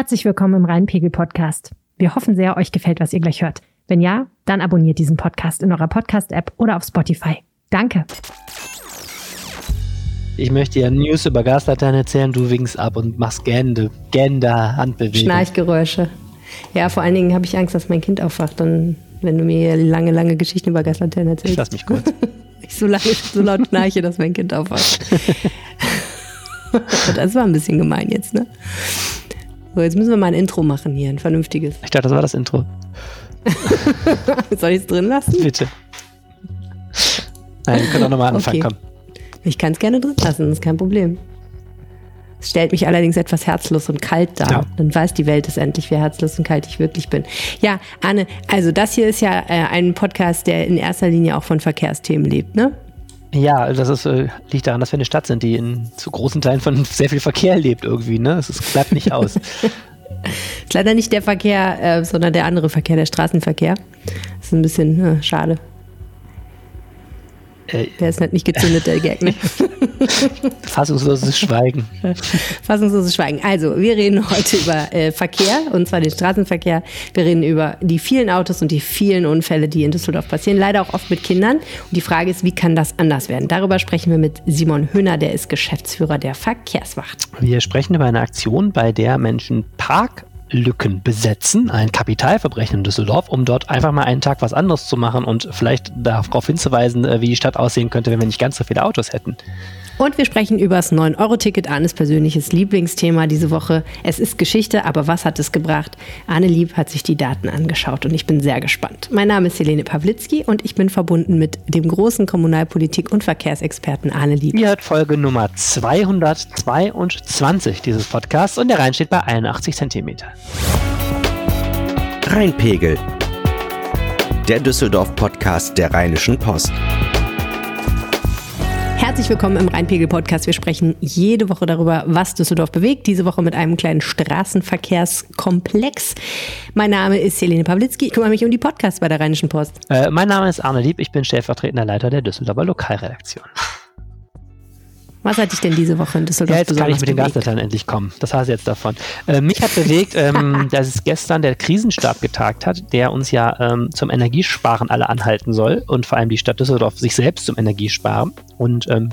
Herzlich willkommen im Rheinpegel-Podcast. Wir hoffen sehr, euch gefällt, was ihr gleich hört. Wenn ja, dann abonniert diesen Podcast in eurer Podcast-App oder auf Spotify. Danke. Ich möchte ja News über Gaslaternen erzählen, du winkst ab und machst gähnende, gähnende Handbewegungen. Schnarchgeräusche. Ja, vor allen Dingen habe ich Angst, dass mein Kind aufwacht, dann, wenn du mir lange, lange Geschichten über Gaslaternen erzählst. Ich lass mich kurz. ich so, lange, so laut schnarche, dass mein Kind aufwacht. das war ein bisschen gemein jetzt, ne? So, jetzt müssen wir mal ein Intro machen hier, ein vernünftiges. Ich dachte, das war das Intro. Soll ich es drin lassen? Bitte. Nein, wir können auch nochmal anfangen, Okay. komm. Ich kann es gerne drin lassen, das ist kein Problem. Es stellt mich allerdings etwas herzlos und kalt dar. Ja. Dann weiß die Welt es endlich, wie herzlos und kalt ich wirklich bin. Ja, Anne, also das hier ist ja äh, ein Podcast, der in erster Linie auch von Verkehrsthemen lebt, ne? Ja, das ist, äh, liegt daran, dass wir eine Stadt sind, die in zu großen Teilen von sehr viel Verkehr lebt irgendwie. Ne? Es bleibt nicht aus. Ist leider nicht der Verkehr, äh, sondern der andere Verkehr, der Straßenverkehr. Das ist ein bisschen äh, schade. Äh, Der ist halt nicht gezündet, der Gag, ne? fassungsloses Schweigen. Fassungsloses Schweigen. Also, wir reden heute über äh, Verkehr, und zwar den Straßenverkehr. Wir reden über die vielen Autos und die vielen Unfälle, die in Düsseldorf passieren. Leider auch oft mit Kindern. Und die Frage ist, wie kann das anders werden? Darüber sprechen wir mit Simon Höhner, der ist Geschäftsführer der Verkehrswacht. Wir sprechen über eine Aktion, bei der Menschen Parklücken besetzen, ein Kapitalverbrechen in Düsseldorf, um dort einfach mal einen Tag was anderes zu machen und vielleicht darauf hinzuweisen, äh, wie die Stadt aussehen könnte, wenn wir nicht ganz so viele Autos hätten. Und wir sprechen über das 9-Euro-Ticket, Arnes persönliches Lieblingsthema diese Woche. Es ist Geschichte, aber was hat es gebracht? Arne Lieb hat sich die Daten angeschaut und ich bin sehr gespannt. Mein Name ist Helene Pawlitzki und ich bin verbunden mit dem großen Kommunalpolitik- und Verkehrsexperten Arne Lieb. Ihr hört Folge Nummer 222 dieses Podcasts und der Rhein steht bei 81 Zentimeter. Rheinpegel. Der Düsseldorf-Podcast der Rheinischen Post. Herzlich willkommen im Rheinpegel-Podcast. Wir sprechen jede Woche darüber, was Düsseldorf bewegt. Diese Woche mit einem kleinen Straßenverkehrskomplex. Mein Name ist Helene Pawlitzki. Ich kümmere mich um die Podcasts bei der Rheinischen Post. Äh, mein Name ist Arne Lieb, ich bin stellvertretender Leiter der Düsseldorfer Lokalredaktion. Was hat dich denn diese Woche in Düsseldorf Ja, jetzt kann ich mit den? Gaslaternen endlich kommen. Das du jetzt davon. Äh, mich hat bewegt, ähm, dass es gestern der Krisenstab getagt hat, der uns ja ähm, zum Energiesparen alle anhalten soll und vor allem die Stadt Düsseldorf sich selbst zum Energiesparen. Und ähm,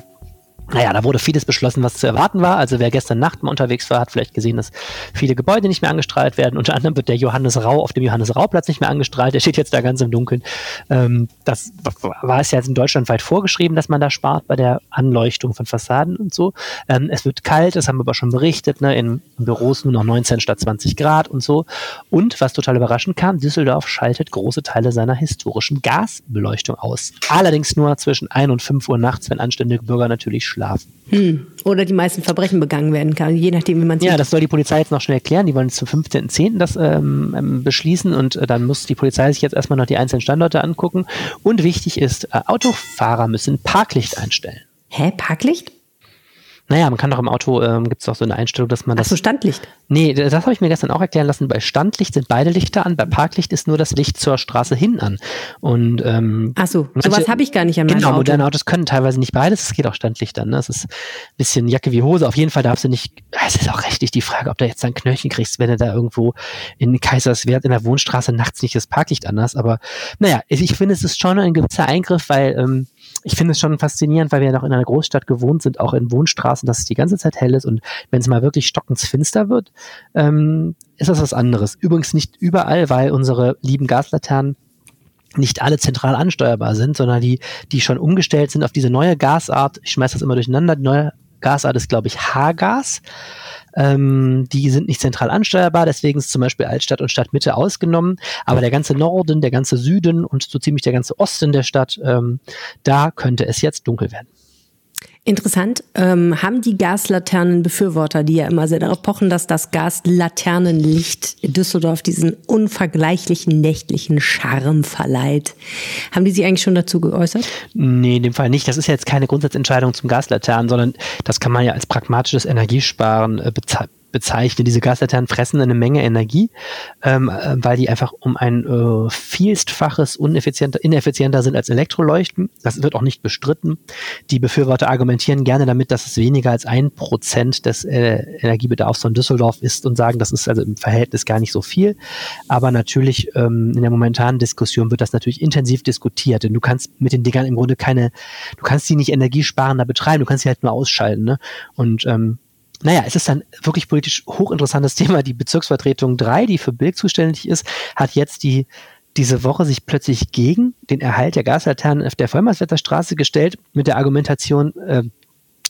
naja, da wurde vieles beschlossen, was zu erwarten war. Also wer gestern Nacht mal unterwegs war, hat vielleicht gesehen, dass viele Gebäude nicht mehr angestrahlt werden. Unter anderem wird der Johannes Rau auf dem Johannes Rau-Platz nicht mehr angestrahlt. Der steht jetzt da ganz im Dunkeln. Ähm, das war es ja jetzt in Deutschland weit vorgeschrieben, dass man da spart bei der Anleuchtung von Fassaden und so. Ähm, es wird kalt, das haben wir aber schon berichtet, ne, in Büros nur noch 19 statt 20 Grad und so. Und was total überraschend kam, Düsseldorf schaltet große Teile seiner historischen Gasbeleuchtung aus. Allerdings nur zwischen 1 und 5 Uhr nachts, wenn anständige Bürger natürlich schlafen. Hm. Oder die meisten Verbrechen begangen werden kann, je nachdem, wie man sieht. Ja, das soll die Polizei jetzt noch schnell klären. Die wollen zum 15.10. das ähm, ähm, beschließen und äh, dann muss die Polizei sich jetzt erstmal noch die einzelnen Standorte angucken. Und wichtig ist, äh, Autofahrer müssen Parklicht einstellen. Hä, Parklicht? Naja, man kann doch im Auto, ähm, gibt es doch so eine Einstellung, dass man Ach das. so, Standlicht. Nee, das habe ich mir gestern auch erklären lassen. Bei Standlicht sind beide Lichter an, bei Parklicht ist nur das Licht zur Straße hin an. Und ähm, Ach so, manche- sowas habe ich gar nicht an meinem Genau, Auto. moderne Autos können teilweise nicht beides. Es geht auch Standlichtern. Ne? Es ist ein bisschen Jacke wie Hose. Auf jeden Fall darfst du nicht. Es ist auch rechtlich die Frage, ob du jetzt ein Knöllchen kriegst, wenn du da irgendwo in Kaiserswerth in der Wohnstraße nachts nicht das Parklicht an hast. Aber naja, ich finde, es ist schon ein gewisser Eingriff, weil ähm, ich finde es schon faszinierend, weil wir ja noch in einer Großstadt gewohnt sind, auch in Wohnstraßen, dass es die ganze Zeit hell ist und wenn es mal wirklich stockensfinster wird, ähm, ist das was anderes. Übrigens nicht überall, weil unsere lieben Gaslaternen nicht alle zentral ansteuerbar sind, sondern die, die schon umgestellt sind auf diese neue Gasart. Ich schmeiß das immer durcheinander. Die neue Gasart ist, glaube ich, H-Gas. Ähm, die sind nicht zentral ansteuerbar, deswegen ist zum Beispiel Altstadt und Stadtmitte ausgenommen. Aber der ganze Norden, der ganze Süden und so ziemlich der ganze Osten der Stadt, ähm, da könnte es jetzt dunkel werden. Interessant. Ähm, haben die Gaslaternenbefürworter, die ja immer sehr darauf pochen, dass das Gaslaternenlicht Düsseldorf diesen unvergleichlichen nächtlichen Charme verleiht, haben die sich eigentlich schon dazu geäußert? Nee, in dem Fall nicht. Das ist ja jetzt keine Grundsatzentscheidung zum Gaslaternen, sondern das kann man ja als pragmatisches Energiesparen äh, beze- bezeichnen. Diese Gaslaternen fressen eine Menge Energie, ähm, äh, weil die einfach um ein äh, vielstfaches uneffizienter, ineffizienter sind als Elektroleuchten. Das wird auch nicht bestritten. Die Befürworter argumentieren gerne damit, dass es weniger als ein Prozent des äh, Energiebedarfs von Düsseldorf ist und sagen, das ist also im Verhältnis gar nicht so viel. Aber natürlich ähm, in der momentanen Diskussion wird das natürlich intensiv diskutiert, denn du kannst mit den Dingern im Grunde keine, du kannst die nicht energiesparender betreiben, du kannst sie halt nur ausschalten. Ne? Und ähm, naja, es ist ein wirklich politisch hochinteressantes Thema. Die Bezirksvertretung 3, die für Bilk zuständig ist, hat jetzt die diese Woche sich plötzlich gegen den Erhalt der Gaslaternen auf der Vollmarswetter Straße gestellt mit der Argumentation, äh,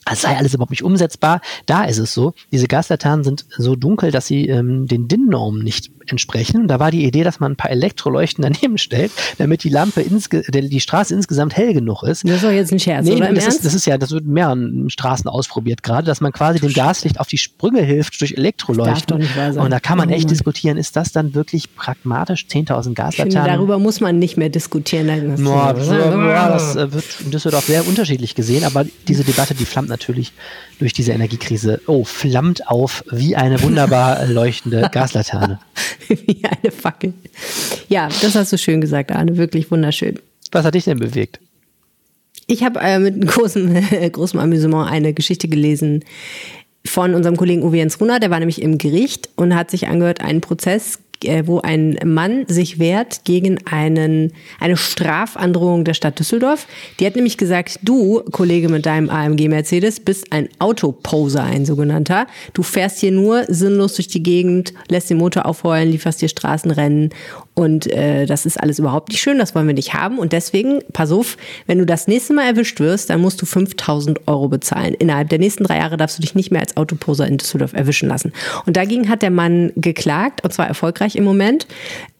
es sei alles überhaupt nicht umsetzbar. Da ist es so, diese Gaslaternen sind so dunkel, dass sie ähm, den DIN-Normen nicht entsprechen. Und da war die Idee, dass man ein paar Elektroleuchten daneben stellt, damit die Lampe, insge die Straße insgesamt hell genug ist. Das ist doch jetzt ein Scherz, nee, oder? Das ist, das ist ja, das wird in mehreren Straßen ausprobiert gerade, dass man quasi dem Gaslicht auf die Sprünge hilft durch Elektroleuchten. Und da kann man echt oh diskutieren, ist das dann wirklich pragmatisch? 10.000 Gaslaternen? Finde, darüber muss man nicht mehr diskutieren. No, das, das äh, wird in Düsseldorf sehr unterschiedlich gesehen, aber diese Debatte, die flammt natürlich durch diese Energiekrise, oh, flammt auf wie eine wunderbar leuchtende Gaslaterne. wie eine Fackel. Ja, das hast du schön gesagt, Arne. Wirklich wunderschön. Was hat dich denn bewegt? Ich habe äh, mit großem, großem Amüsement eine Geschichte gelesen von unserem Kollegen Uwe Jens Runa. Der war nämlich im Gericht und hat sich angehört, einen Prozess wo ein Mann sich wehrt gegen einen, eine Strafandrohung der Stadt Düsseldorf. Die hat nämlich gesagt, du, Kollege mit deinem AMG Mercedes, bist ein Autoposer, ein sogenannter. Du fährst hier nur sinnlos durch die Gegend, lässt den Motor aufheulen, lieferst dir Straßenrennen und äh, das ist alles überhaupt nicht schön, das wollen wir nicht haben. Und deswegen, pass auf, wenn du das nächste Mal erwischt wirst, dann musst du 5000 Euro bezahlen. Innerhalb der nächsten drei Jahre darfst du dich nicht mehr als Autoposer in Düsseldorf erwischen lassen. Und dagegen hat der Mann geklagt, und zwar erfolgreich im Moment,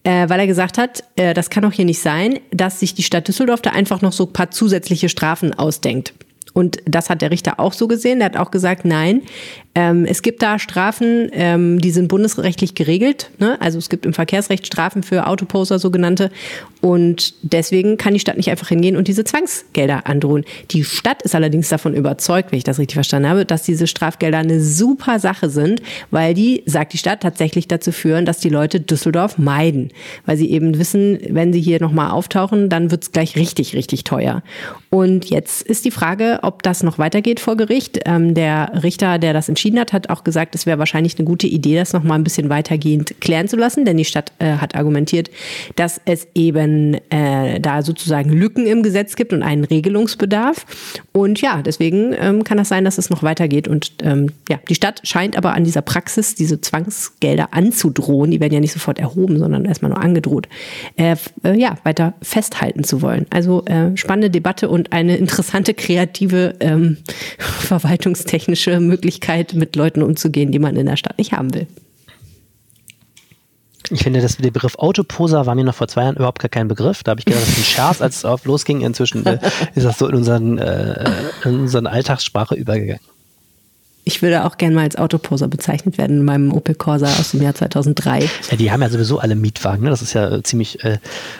äh, weil er gesagt hat, äh, das kann doch hier nicht sein, dass sich die Stadt Düsseldorf da einfach noch so ein paar zusätzliche Strafen ausdenkt. Und das hat der Richter auch so gesehen. Er hat auch gesagt, nein, ähm, es gibt da Strafen, ähm, die sind bundesrechtlich geregelt. Ne? Also es gibt im Verkehrsrecht Strafen für Autoposer, sogenannte. Und deswegen kann die Stadt nicht einfach hingehen und diese Zwangsgelder androhen. Die Stadt ist allerdings davon überzeugt, wenn ich das richtig verstanden habe, dass diese Strafgelder eine super Sache sind, weil die, sagt die Stadt, tatsächlich dazu führen, dass die Leute Düsseldorf meiden. Weil sie eben wissen, wenn sie hier nochmal auftauchen, dann wird's gleich richtig, richtig teuer. Und jetzt ist die Frage, ob das noch weitergeht vor Gericht. Ähm, der Richter, der das entschieden hat, hat auch gesagt, es wäre wahrscheinlich eine gute Idee, das noch mal ein bisschen weitergehend klären zu lassen, denn die Stadt äh, hat argumentiert, dass es eben äh, da sozusagen Lücken im Gesetz gibt und einen Regelungsbedarf. Und ja, deswegen ähm, kann das sein, dass es noch weitergeht. Und ähm, ja, die Stadt scheint aber an dieser Praxis, diese Zwangsgelder anzudrohen, die werden ja nicht sofort erhoben, sondern erstmal nur angedroht, äh, äh, ja, weiter festhalten zu wollen. Also äh, spannende Debatte und eine interessante kreative ähm, verwaltungstechnische Möglichkeit, mit Leuten umzugehen, die man in der Stadt nicht haben will. Ich finde, dass der Begriff Autoposer war mir noch vor zwei Jahren überhaupt gar kein Begriff. Da habe ich gedacht, das ist ein Scherz, als es auf losging. Inzwischen äh, ist das so in unseren, äh, in unseren Alltagssprache übergegangen. Ich würde auch gerne mal als Autoposer bezeichnet werden in meinem Opel Corsa aus dem Jahr 2003. Ja, die haben ja sowieso alle Mietwagen, ne? das ist ja ziemlich äh,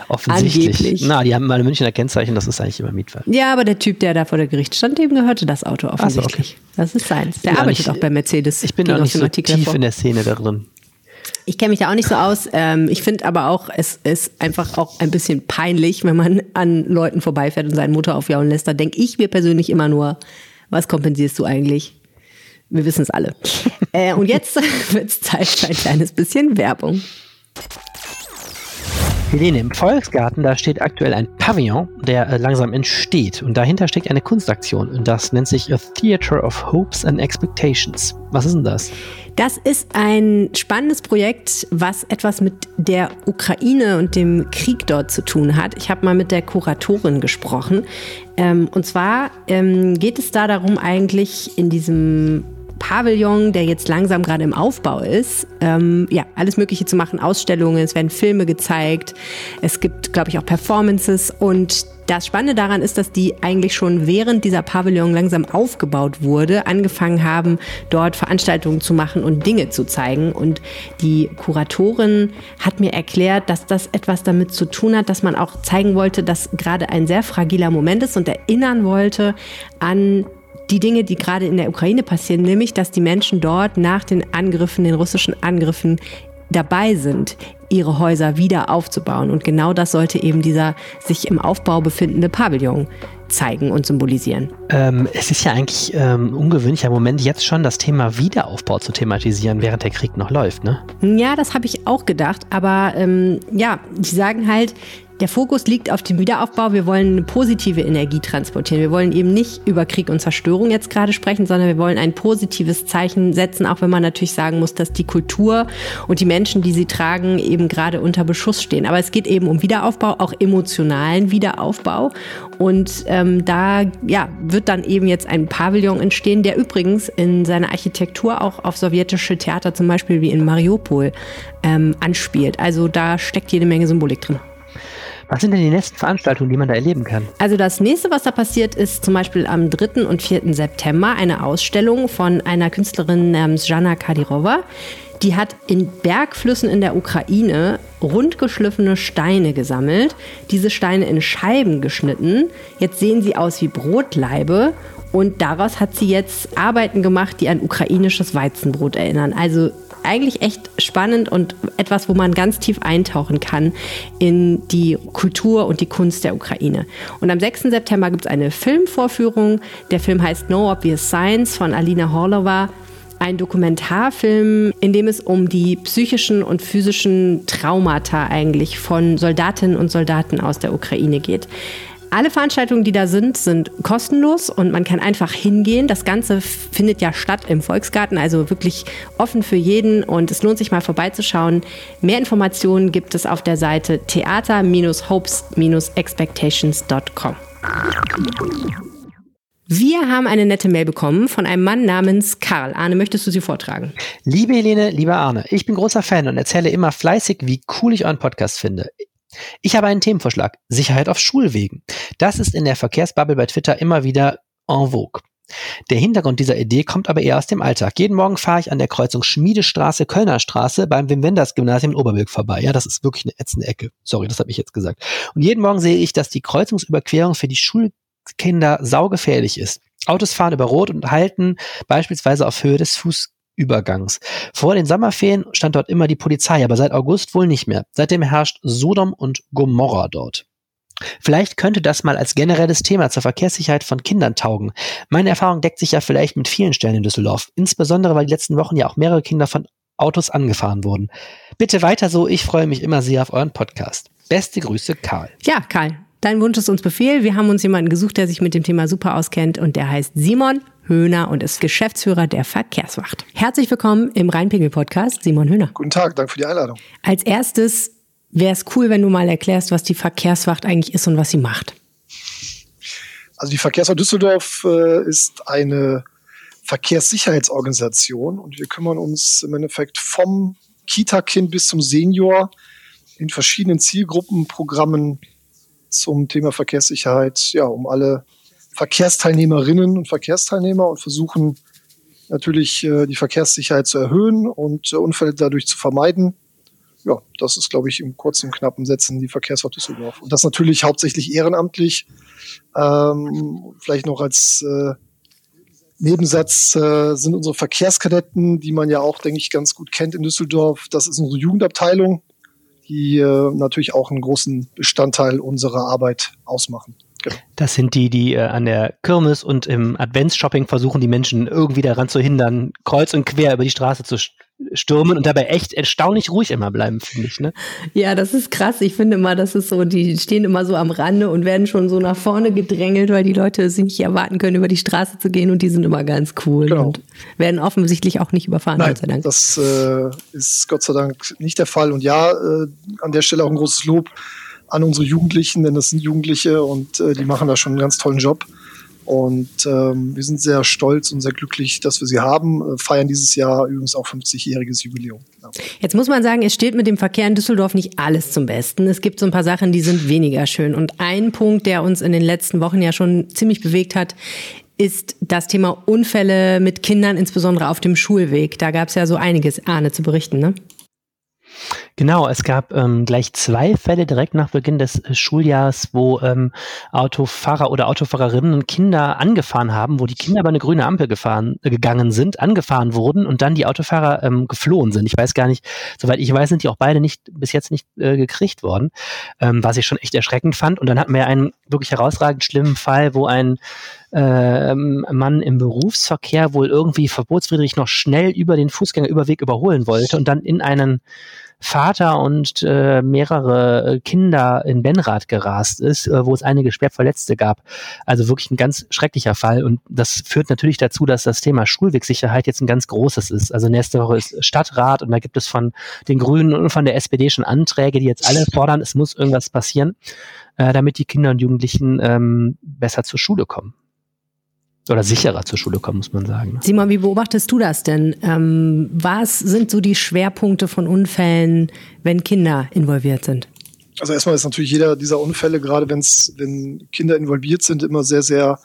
offensichtlich. Angeblich. Na, die haben alle Münchner Kennzeichen, das ist eigentlich immer Mietwagen. Ja, aber der Typ, der da vor der Gericht stand, dem gehörte das Auto offensichtlich. So, okay. Das ist seins. Der arbeitet nicht, auch bei Mercedes. Ich bin auch nicht so Artikel tief vor. in der Szene da drin. Ich kenne mich da auch nicht so aus. Ähm, ich finde aber auch, es ist einfach auch ein bisschen peinlich, wenn man an Leuten vorbeifährt und seinen Motor aufjauen lässt. Da denke ich mir persönlich immer nur, was kompensierst du eigentlich? Wir wissen es alle. äh, und jetzt wird es Zeit für ein kleines bisschen Werbung. Helene, im Volksgarten, da steht aktuell ein Pavillon, der äh, langsam entsteht. Und dahinter steckt eine Kunstaktion. Und das nennt sich A Theater of Hopes and Expectations. Was ist denn das? Das ist ein spannendes Projekt, was etwas mit der Ukraine und dem Krieg dort zu tun hat. Ich habe mal mit der Kuratorin gesprochen. Ähm, und zwar ähm, geht es da darum, eigentlich in diesem Pavillon, der jetzt langsam gerade im Aufbau ist, ähm, ja, alles Mögliche zu machen, Ausstellungen, es werden Filme gezeigt, es gibt, glaube ich, auch Performances und das Spannende daran ist, dass die eigentlich schon während dieser Pavillon langsam aufgebaut wurde, angefangen haben, dort Veranstaltungen zu machen und Dinge zu zeigen. Und die Kuratorin hat mir erklärt, dass das etwas damit zu tun hat, dass man auch zeigen wollte, dass gerade ein sehr fragiler Moment ist und erinnern wollte an die Dinge, die gerade in der Ukraine passieren, nämlich dass die Menschen dort nach den Angriffen, den russischen Angriffen dabei sind, ihre Häuser wieder aufzubauen. Und genau das sollte eben dieser sich im Aufbau befindende Pavillon zeigen und symbolisieren. Ähm, es ist ja eigentlich ähm, ungewöhnlicher Moment, jetzt schon das Thema Wiederaufbau zu thematisieren, während der Krieg noch läuft, ne? Ja, das habe ich auch gedacht. Aber ähm, ja, die sagen halt, der Fokus liegt auf dem Wiederaufbau. Wir wollen eine positive Energie transportieren. Wir wollen eben nicht über Krieg und Zerstörung jetzt gerade sprechen, sondern wir wollen ein positives Zeichen setzen, auch wenn man natürlich sagen muss, dass die Kultur und die Menschen, die sie tragen, eben gerade unter Beschuss stehen. Aber es geht eben um Wiederaufbau, auch emotionalen Wiederaufbau. Und ähm, da ja, wird dann eben jetzt ein Pavillon entstehen, der übrigens in seiner Architektur auch auf sowjetische Theater, zum Beispiel wie in Mariupol, ähm, anspielt. Also da steckt jede Menge Symbolik drin. Was sind denn die nächsten Veranstaltungen, die man da erleben kann? Also das nächste, was da passiert, ist zum Beispiel am 3. und 4. September eine Ausstellung von einer Künstlerin namens Jana Kadirova. Die hat in Bergflüssen in der Ukraine rundgeschliffene Steine gesammelt, diese Steine in Scheiben geschnitten. Jetzt sehen sie aus wie Brotlaibe und daraus hat sie jetzt Arbeiten gemacht, die an ukrainisches Weizenbrot erinnern. Also eigentlich echt spannend und etwas, wo man ganz tief eintauchen kann in die Kultur und die Kunst der Ukraine. Und am 6. September gibt es eine Filmvorführung. Der Film heißt No Obvious Science von Alina Horlova ein Dokumentarfilm, in dem es um die psychischen und physischen Traumata eigentlich von Soldatinnen und Soldaten aus der Ukraine geht. Alle Veranstaltungen, die da sind, sind kostenlos und man kann einfach hingehen. Das Ganze findet ja statt im Volksgarten, also wirklich offen für jeden und es lohnt sich mal vorbeizuschauen. Mehr Informationen gibt es auf der Seite theater-hopes-expectations.com. Wir haben eine nette Mail bekommen von einem Mann namens Karl. Arne, möchtest du sie vortragen? Liebe Helene, lieber Arne, ich bin großer Fan und erzähle immer fleißig, wie cool ich euren Podcast finde. Ich habe einen Themenvorschlag. Sicherheit auf Schulwegen. Das ist in der Verkehrsbubble bei Twitter immer wieder en vogue. Der Hintergrund dieser Idee kommt aber eher aus dem Alltag. Jeden Morgen fahre ich an der Kreuzung Schmiedestraße, Kölner Straße beim Wim Wenders Gymnasium in Oberbilk vorbei. Ja, das ist wirklich eine ätzende Ecke. Sorry, das habe ich jetzt gesagt. Und jeden Morgen sehe ich, dass die Kreuzungsüberquerung für die Schulkinder saugefährlich ist. Autos fahren über Rot und halten beispielsweise auf Höhe des Fuß Übergangs. Vor den Sommerferien stand dort immer die Polizei, aber seit August wohl nicht mehr. Seitdem herrscht Sodom und Gomorra dort. Vielleicht könnte das mal als generelles Thema zur Verkehrssicherheit von Kindern taugen. Meine Erfahrung deckt sich ja vielleicht mit vielen Stellen in Düsseldorf, insbesondere weil die letzten Wochen ja auch mehrere Kinder von Autos angefahren wurden. Bitte weiter so, ich freue mich immer sehr auf euren Podcast. Beste Grüße, Karl. Ja, Karl, dein Wunsch ist uns Befehl. Wir haben uns jemanden gesucht, der sich mit dem Thema super auskennt und der heißt Simon Höhner und ist Geschäftsführer der Verkehrswacht. Herzlich willkommen im Rheinpegel-Podcast, Simon Höhner. Guten Tag, danke für die Einladung. Als erstes wäre es cool, wenn du mal erklärst, was die Verkehrswacht eigentlich ist und was sie macht. Also die Verkehrswacht Düsseldorf äh, ist eine Verkehrssicherheitsorganisation und wir kümmern uns im Endeffekt vom Kita-Kind bis zum Senior in verschiedenen Zielgruppenprogrammen zum Thema Verkehrssicherheit, ja, um alle Verkehrsteilnehmerinnen und Verkehrsteilnehmer und versuchen natürlich äh, die Verkehrssicherheit zu erhöhen und äh, Unfälle dadurch zu vermeiden. Ja, das ist, glaube ich, im kurzen, knappen Sätzen die Verkehrswacht Düsseldorf. Und das natürlich hauptsächlich ehrenamtlich. Ähm, vielleicht noch als äh, Nebensatz äh, sind unsere Verkehrskadetten, die man ja auch, denke ich, ganz gut kennt in Düsseldorf. Das ist unsere Jugendabteilung, die äh, natürlich auch einen großen Bestandteil unserer Arbeit ausmachen. Genau. Das sind die, die äh, an der Kirmes und im Adventsshopping versuchen, die Menschen irgendwie daran zu hindern, kreuz und quer über die Straße zu stürmen und dabei echt erstaunlich ruhig immer bleiben, finde ich. Ne? Ja, das ist krass. Ich finde immer, das ist so, die stehen immer so am Rande und werden schon so nach vorne gedrängelt, weil die Leute sich nicht erwarten können, über die Straße zu gehen und die sind immer ganz cool genau. und werden offensichtlich auch nicht überfahren, Nein, Gott sei Dank. Das äh, ist Gott sei Dank nicht der Fall. Und ja, äh, an der Stelle auch ein großes Lob an unsere Jugendlichen, denn das sind Jugendliche und äh, die machen da schon einen ganz tollen Job. Und ähm, wir sind sehr stolz und sehr glücklich, dass wir sie haben. Äh, feiern dieses Jahr übrigens auch 50-jähriges Jubiläum. Ja. Jetzt muss man sagen, es steht mit dem Verkehr in Düsseldorf nicht alles zum Besten. Es gibt so ein paar Sachen, die sind weniger schön. Und ein Punkt, der uns in den letzten Wochen ja schon ziemlich bewegt hat, ist das Thema Unfälle mit Kindern, insbesondere auf dem Schulweg. Da gab es ja so einiges, Arne, zu berichten, ne? Genau, es gab ähm, gleich zwei Fälle direkt nach Beginn des äh, Schuljahres, wo ähm, Autofahrer oder Autofahrerinnen Kinder angefahren haben, wo die Kinder über eine grüne Ampel gefahren, äh, gegangen sind, angefahren wurden und dann die Autofahrer ähm, geflohen sind. Ich weiß gar nicht, soweit ich weiß, sind die auch beide nicht bis jetzt nicht äh, gekriegt worden, ähm, was ich schon echt erschreckend fand. Und dann hatten wir einen wirklich herausragend schlimmen Fall, wo ein äh, Mann im Berufsverkehr wohl irgendwie verbotswidrig noch schnell über den Fußgängerüberweg überholen wollte und dann in einen Vater und äh, mehrere Kinder in Benrad gerast ist, äh, wo es einige schwer Verletzte gab. Also wirklich ein ganz schrecklicher Fall. Und das führt natürlich dazu, dass das Thema Schulwegsicherheit jetzt ein ganz großes ist. Also nächste Woche ist Stadtrat und da gibt es von den Grünen und von der SPD schon Anträge, die jetzt alle fordern, es muss irgendwas passieren, äh, damit die Kinder und Jugendlichen ähm, besser zur Schule kommen oder sicherer zur Schule kommen, muss man sagen. Simon, wie beobachtest du das denn? Ähm, was sind so die Schwerpunkte von Unfällen, wenn Kinder involviert sind? Also erstmal ist natürlich jeder dieser Unfälle, gerade wenn's, wenn Kinder involviert sind, immer sehr, sehr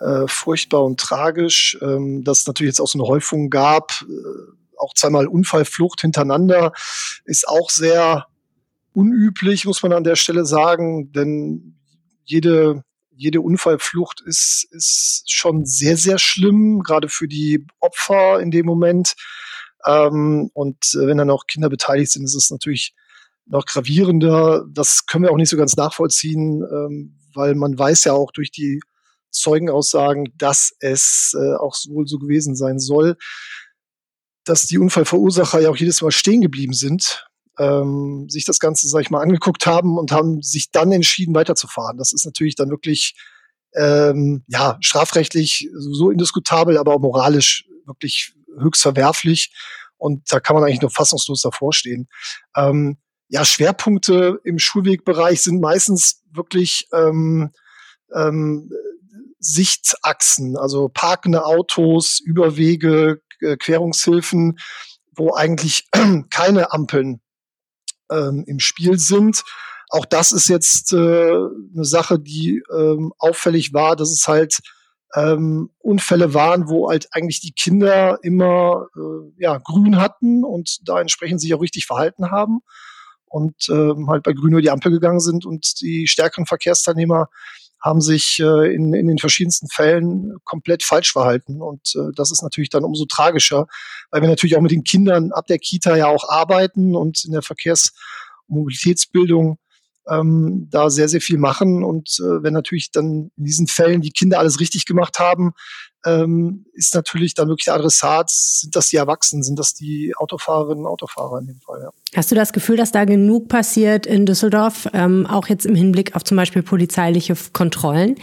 äh, furchtbar und tragisch. Ähm, dass es natürlich jetzt auch so eine Häufung gab, äh, auch zweimal Unfallflucht hintereinander, ist auch sehr unüblich, muss man an der Stelle sagen, denn jede jede Unfallflucht ist, ist schon sehr, sehr schlimm, gerade für die Opfer in dem Moment. Ähm, und äh, wenn dann auch Kinder beteiligt sind, ist es natürlich noch gravierender. Das können wir auch nicht so ganz nachvollziehen, ähm, weil man weiß ja auch durch die Zeugenaussagen, dass es äh, auch wohl so gewesen sein soll, dass die Unfallverursacher ja auch jedes Mal stehen geblieben sind ähm, sich das Ganze, sag ich mal, angeguckt haben und haben sich dann entschieden, weiterzufahren. Das ist natürlich dann wirklich ähm, ja strafrechtlich so indiskutabel, aber auch moralisch wirklich höchst verwerflich. Und da kann man eigentlich nur fassungslos davor stehen. Ähm, ja, Schwerpunkte im Schulwegbereich sind meistens wirklich ähm, ähm, Sichtachsen, also parkende Autos, Überwege, Querungshilfen, wo eigentlich keine Ampeln ähm, im Spiel sind. Auch das ist jetzt äh, eine Sache, die ähm, auffällig war, dass es halt ähm, Unfälle waren, wo halt eigentlich die Kinder immer äh, ja, grün hatten und da entsprechend sich auch richtig verhalten haben und ähm, halt bei grün über die Ampel gegangen sind und die stärkeren Verkehrsteilnehmer haben sich äh, in, in den verschiedensten Fällen komplett falsch verhalten. Und äh, das ist natürlich dann umso tragischer, weil wir natürlich auch mit den Kindern ab der Kita ja auch arbeiten und in der Verkehrs- und Mobilitätsbildung ähm, da sehr, sehr viel machen. Und äh, wenn natürlich dann in diesen Fällen die Kinder alles richtig gemacht haben, ähm, ist natürlich dann wirklich der Adressat, sind das die Erwachsenen, sind das die Autofahrerinnen Autofahrer in dem Fall, ja. Hast du das Gefühl, dass da genug passiert in Düsseldorf, ähm, auch jetzt im Hinblick auf zum Beispiel polizeiliche Kontrollen?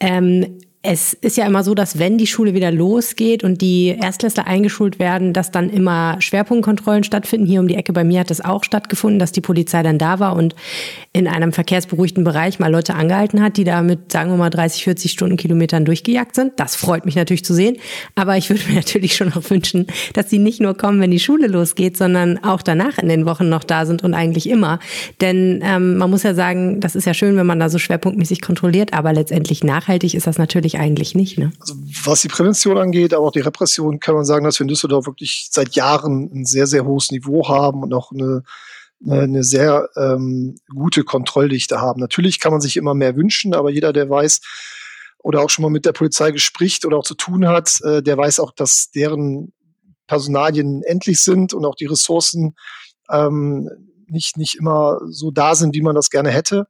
Ähm, es ist ja immer so, dass wenn die Schule wieder losgeht und die Erstklässler eingeschult werden, dass dann immer Schwerpunktkontrollen stattfinden. Hier um die Ecke bei mir hat das auch stattgefunden, dass die Polizei dann da war und in einem verkehrsberuhigten Bereich mal Leute angehalten hat, die da mit, sagen wir mal, 30, 40 Stundenkilometern durchgejagt sind. Das freut mich natürlich zu sehen. Aber ich würde mir natürlich schon auch wünschen, dass sie nicht nur kommen, wenn die Schule losgeht, sondern auch danach in den Wochen noch da sind und eigentlich immer. Denn ähm, man muss ja sagen, das ist ja schön, wenn man da so schwerpunktmäßig kontrolliert, aber letztendlich nachhaltig ist das natürlich ich eigentlich nicht. Ne? Also was die Prävention angeht, aber auch die Repression, kann man sagen, dass wir in Düsseldorf wirklich seit Jahren ein sehr, sehr hohes Niveau haben und auch eine, eine, eine sehr ähm, gute Kontrolldichte haben. Natürlich kann man sich immer mehr wünschen, aber jeder, der weiß oder auch schon mal mit der Polizei gespricht oder auch zu tun hat, äh, der weiß auch, dass deren Personalien endlich sind und auch die Ressourcen ähm, nicht, nicht immer so da sind, wie man das gerne hätte.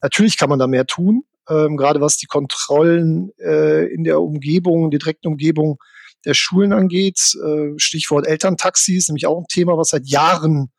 Natürlich kann man da mehr tun, ähm, gerade was die Kontrollen äh, in der Umgebung, der direkten Umgebung der Schulen angeht. Äh, Stichwort Elterntaxis, nämlich auch ein Thema, was seit Jahren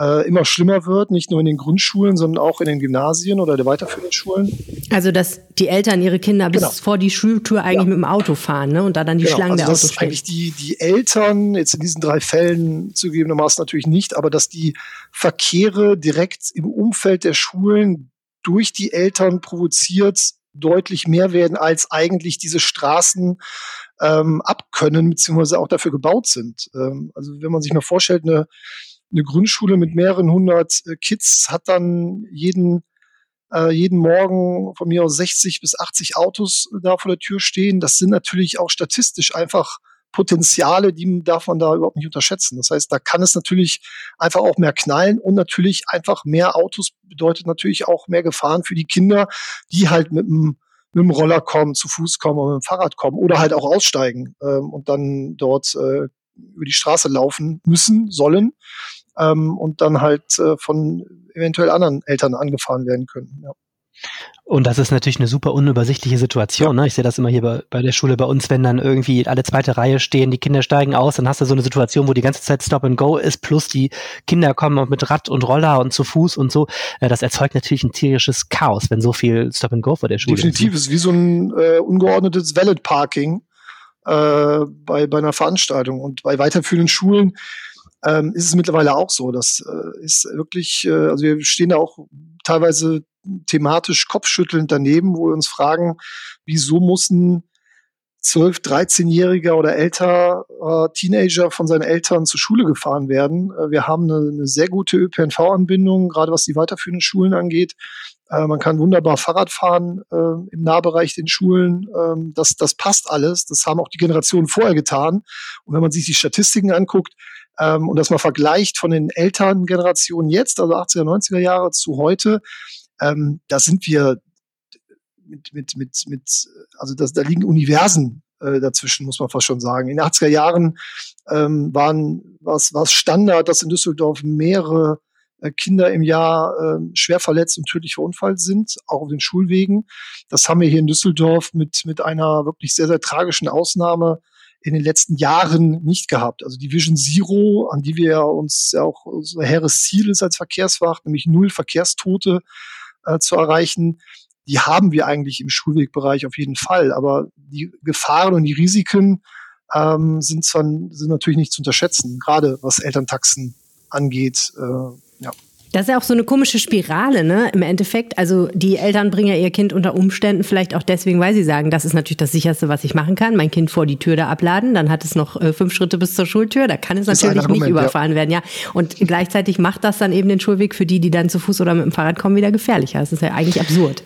äh, immer schlimmer wird, nicht nur in den Grundschulen, sondern auch in den Gymnasien oder der weiterführenden Schulen. Also, dass die Eltern ihre Kinder bis genau. vor die Schultür eigentlich ja. mit dem Auto fahren ne? und da dann die genau. Schlangen also der Autos stehen. Eigentlich die, die Eltern, jetzt in diesen drei Fällen zugegebenermaßen natürlich nicht, aber dass die Verkehre direkt im Umfeld der Schulen durch die Eltern provoziert deutlich mehr werden, als eigentlich diese Straßen ähm, abkönnen, beziehungsweise auch dafür gebaut sind. Ähm, also wenn man sich mal vorstellt, eine, eine Grundschule mit mehreren hundert äh, Kids hat dann jeden, äh, jeden Morgen von mir aus 60 bis 80 Autos da vor der Tür stehen. Das sind natürlich auch statistisch einfach Potenziale, die darf man da überhaupt nicht unterschätzen. Das heißt, da kann es natürlich einfach auch mehr knallen und natürlich einfach mehr Autos bedeutet natürlich auch mehr Gefahren für die Kinder, die halt mit dem mit dem Roller kommen, zu Fuß kommen oder mit dem Fahrrad kommen oder halt auch aussteigen ähm, und dann dort äh, über die Straße laufen müssen, sollen ähm, und dann halt äh, von eventuell anderen Eltern angefahren werden können. Ja. Und das ist natürlich eine super unübersichtliche Situation. Ne? Ich sehe das immer hier bei, bei der Schule bei uns, wenn dann irgendwie alle zweite Reihe stehen, die Kinder steigen aus, dann hast du so eine Situation, wo die ganze Zeit Stop and Go ist, plus die Kinder kommen mit Rad und Roller und zu Fuß und so. Das erzeugt natürlich ein tierisches Chaos, wenn so viel Stop and Go vor der Schule Definitiv, ist. Definitiv, ist wie so ein äh, ungeordnetes Valid Parking äh, bei, bei einer Veranstaltung. Und bei weiterführenden Schulen ähm, ist es mittlerweile auch so. Das äh, ist wirklich, äh, also wir stehen da auch teilweise thematisch kopfschüttelnd daneben, wo wir uns fragen, wieso mussten 12, 13-Jähriger oder älter äh, Teenager von seinen Eltern zur Schule gefahren werden. Äh, wir haben eine, eine sehr gute ÖPNV-Anbindung, gerade was die weiterführenden Schulen angeht. Äh, man kann wunderbar Fahrrad fahren äh, im Nahbereich den Schulen. Ähm, das, das passt alles. Das haben auch die Generationen vorher getan. Und wenn man sich die Statistiken anguckt, ähm, und das mal vergleicht von den Elterngenerationen jetzt, also 80er, 90er Jahre zu heute, ähm, da sind wir mit, mit, mit, mit also das, da liegen Universen äh, dazwischen, muss man fast schon sagen. In den 80er Jahren ähm, waren, war es Standard, dass in Düsseldorf mehrere äh, Kinder im Jahr äh, schwer verletzt und tödlich verunfallt sind, auch auf den Schulwegen. Das haben wir hier in Düsseldorf mit, mit einer wirklich sehr, sehr tragischen Ausnahme in den letzten Jahren nicht gehabt. Also die Vision Zero, an die wir uns ja auch unser hehres Ziel ist als Verkehrswacht, nämlich null Verkehrstote äh, zu erreichen, die haben wir eigentlich im Schulwegbereich auf jeden Fall. Aber die Gefahren und die Risiken ähm, sind zwar sind natürlich nicht zu unterschätzen, gerade was Elterntaxen angeht. Äh. Das ist ja auch so eine komische Spirale, ne? Im Endeffekt. Also die Eltern bringen ja ihr Kind unter Umständen vielleicht auch deswegen, weil sie sagen, das ist natürlich das sicherste, was ich machen kann. Mein Kind vor die Tür da abladen, dann hat es noch äh, fünf Schritte bis zur Schultür. Da kann es natürlich nicht überfahren ja. werden, ja. Und gleichzeitig macht das dann eben den Schulweg für die, die dann zu Fuß oder mit dem Fahrrad kommen, wieder gefährlicher. Das ist ja eigentlich absurd.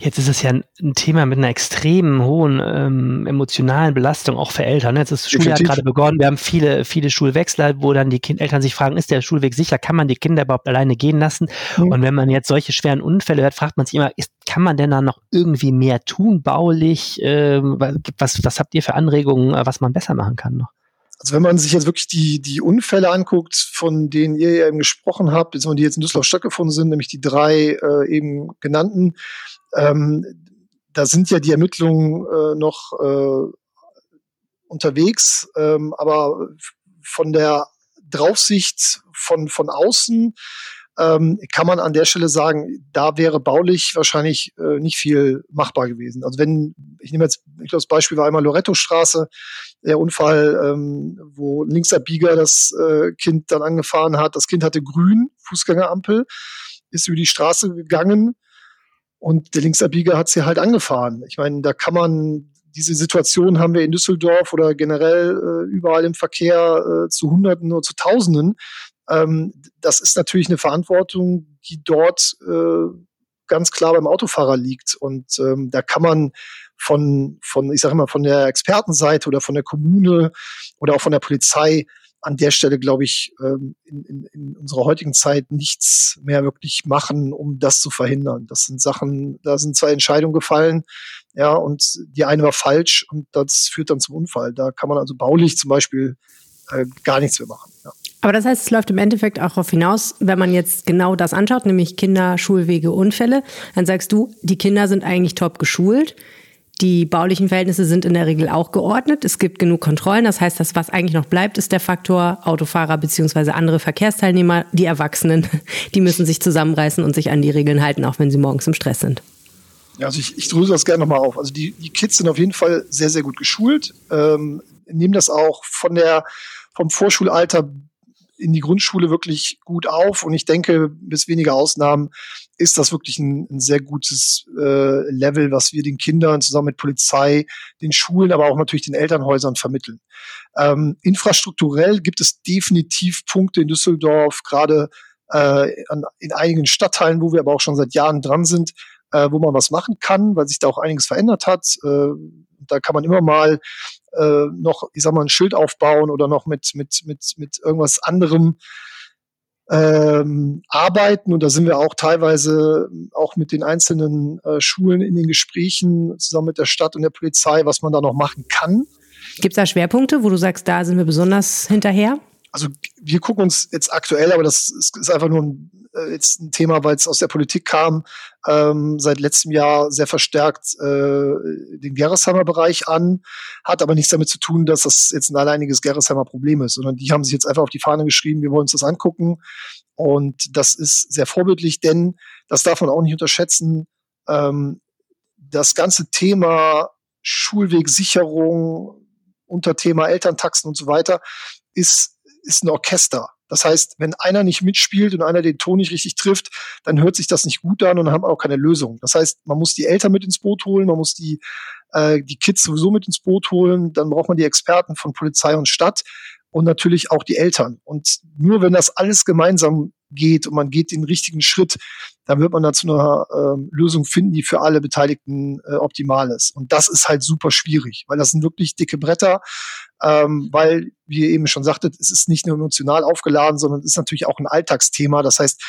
Jetzt ist es ja ein, ein Thema mit einer extremen hohen ähm, emotionalen Belastung, auch für Eltern. Jetzt ist das Schuljahr gerade begonnen. Wir haben viele, viele Schulwechsler, wo dann die kind Eltern sich fragen, ist der Schulweg sicher? Kann man die Kinder überhaupt alleine gehen lassen? Mhm. Und wenn man jetzt solche schweren Unfälle hört, fragt man sich immer, ist, kann man denn da noch irgendwie mehr tun, baulich? Ähm, was, was habt ihr für Anregungen, äh, was man besser machen kann noch? Also wenn man sich jetzt wirklich die, die Unfälle anguckt, von denen ihr ja eben gesprochen habt, die jetzt in Düsseldorf stattgefunden sind, nämlich die drei äh, eben genannten, ähm, da sind ja die Ermittlungen äh, noch äh, unterwegs, ähm, aber von der Draufsicht von, von außen ähm, kann man an der Stelle sagen, da wäre baulich wahrscheinlich äh, nicht viel machbar gewesen. Also wenn, ich nehme jetzt, ich glaube, das Beispiel war einmal Loretto-Straße, der Unfall, ähm, wo ein Linksabbieger das äh, Kind dann angefahren hat. Das Kind hatte grün, Fußgängerampel, ist über die Straße gegangen, und der Linksabbieger hat sie halt angefahren. Ich meine, da kann man, diese Situation haben wir in Düsseldorf oder generell äh, überall im Verkehr äh, zu Hunderten oder zu Tausenden. Ähm, das ist natürlich eine Verantwortung, die dort äh, ganz klar beim Autofahrer liegt. Und ähm, da kann man von, von, ich sage immer, von der Expertenseite oder von der Kommune oder auch von der Polizei an der Stelle, glaube ich, ähm, in, in, in unserer heutigen Zeit nichts mehr wirklich machen, um das zu verhindern. Das sind Sachen, da sind zwei Entscheidungen gefallen, ja, und die eine war falsch und das führt dann zum Unfall. Da kann man also baulich zum Beispiel äh, gar nichts mehr machen. Ja. Aber das heißt, es läuft im Endeffekt auch darauf hinaus, wenn man jetzt genau das anschaut, nämlich Kinder, Schulwege, Unfälle, dann sagst du, die Kinder sind eigentlich top geschult. Die baulichen Verhältnisse sind in der Regel auch geordnet. Es gibt genug Kontrollen. Das heißt, das, was eigentlich noch bleibt, ist der Faktor Autofahrer beziehungsweise andere Verkehrsteilnehmer, die Erwachsenen. Die müssen sich zusammenreißen und sich an die Regeln halten, auch wenn sie morgens im Stress sind. Ja, also ich, ich dröse das gerne nochmal auf. Also die, die Kids sind auf jeden Fall sehr, sehr gut geschult, ähm, nehmen das auch von der, vom Vorschulalter in die Grundschule wirklich gut auf und ich denke, bis wenige Ausnahmen ist das wirklich ein, ein sehr gutes äh, Level, was wir den Kindern zusammen mit Polizei, den Schulen, aber auch natürlich den Elternhäusern vermitteln. Ähm, infrastrukturell gibt es definitiv Punkte in Düsseldorf, gerade äh, an, in einigen Stadtteilen, wo wir aber auch schon seit Jahren dran sind, äh, wo man was machen kann, weil sich da auch einiges verändert hat. Äh, da kann man immer mal äh, noch, ich sag mal, ein Schild aufbauen oder noch mit, mit, mit, mit irgendwas anderem ähm, arbeiten. Und da sind wir auch teilweise auch mit den einzelnen äh, Schulen in den Gesprächen zusammen mit der Stadt und der Polizei, was man da noch machen kann. Gibt es da Schwerpunkte, wo du sagst, da sind wir besonders hinterher? Also wir gucken uns jetzt aktuell, aber das ist, einfach nur ein, äh, jetzt ein Thema, weil es aus der Politik kam, ähm, seit letztem Jahr sehr verstärkt äh, den Gerresheimer-Bereich an, hat aber nichts damit zu tun, dass das jetzt ein alleiniges Gerresheimer Problem ist, sondern die haben sich jetzt einfach auf die Fahne geschrieben, wir wollen uns das angucken. Und das ist sehr vorbildlich, denn das darf man auch nicht unterschätzen, ähm, das ganze Thema Schulwegsicherung, unter Thema Elterntaxen und so weiter, ist, ist ein Orchester. Das heißt, wenn einer nicht mitspielt und einer den Ton nicht richtig trifft, dann hört sich das nicht gut an und haben auch keine Lösung. Das heißt, man muss die Eltern mit ins Boot holen, man muss die, äh, die Kids sowieso mit ins Boot holen, dann braucht man die Experten von Polizei und Stadt und natürlich auch die Eltern. Und nur wenn das alles gemeinsam geht und man geht den richtigen Schritt, dann wird man da zu einer ähm, Lösung finden, die für alle Beteiligten äh, optimal ist. Und das ist halt super schwierig, weil das sind wirklich dicke Bretter, ähm, weil, wie ihr eben schon sagtet, es ist nicht nur emotional aufgeladen, sondern es ist natürlich auch ein Alltagsthema. Das heißt,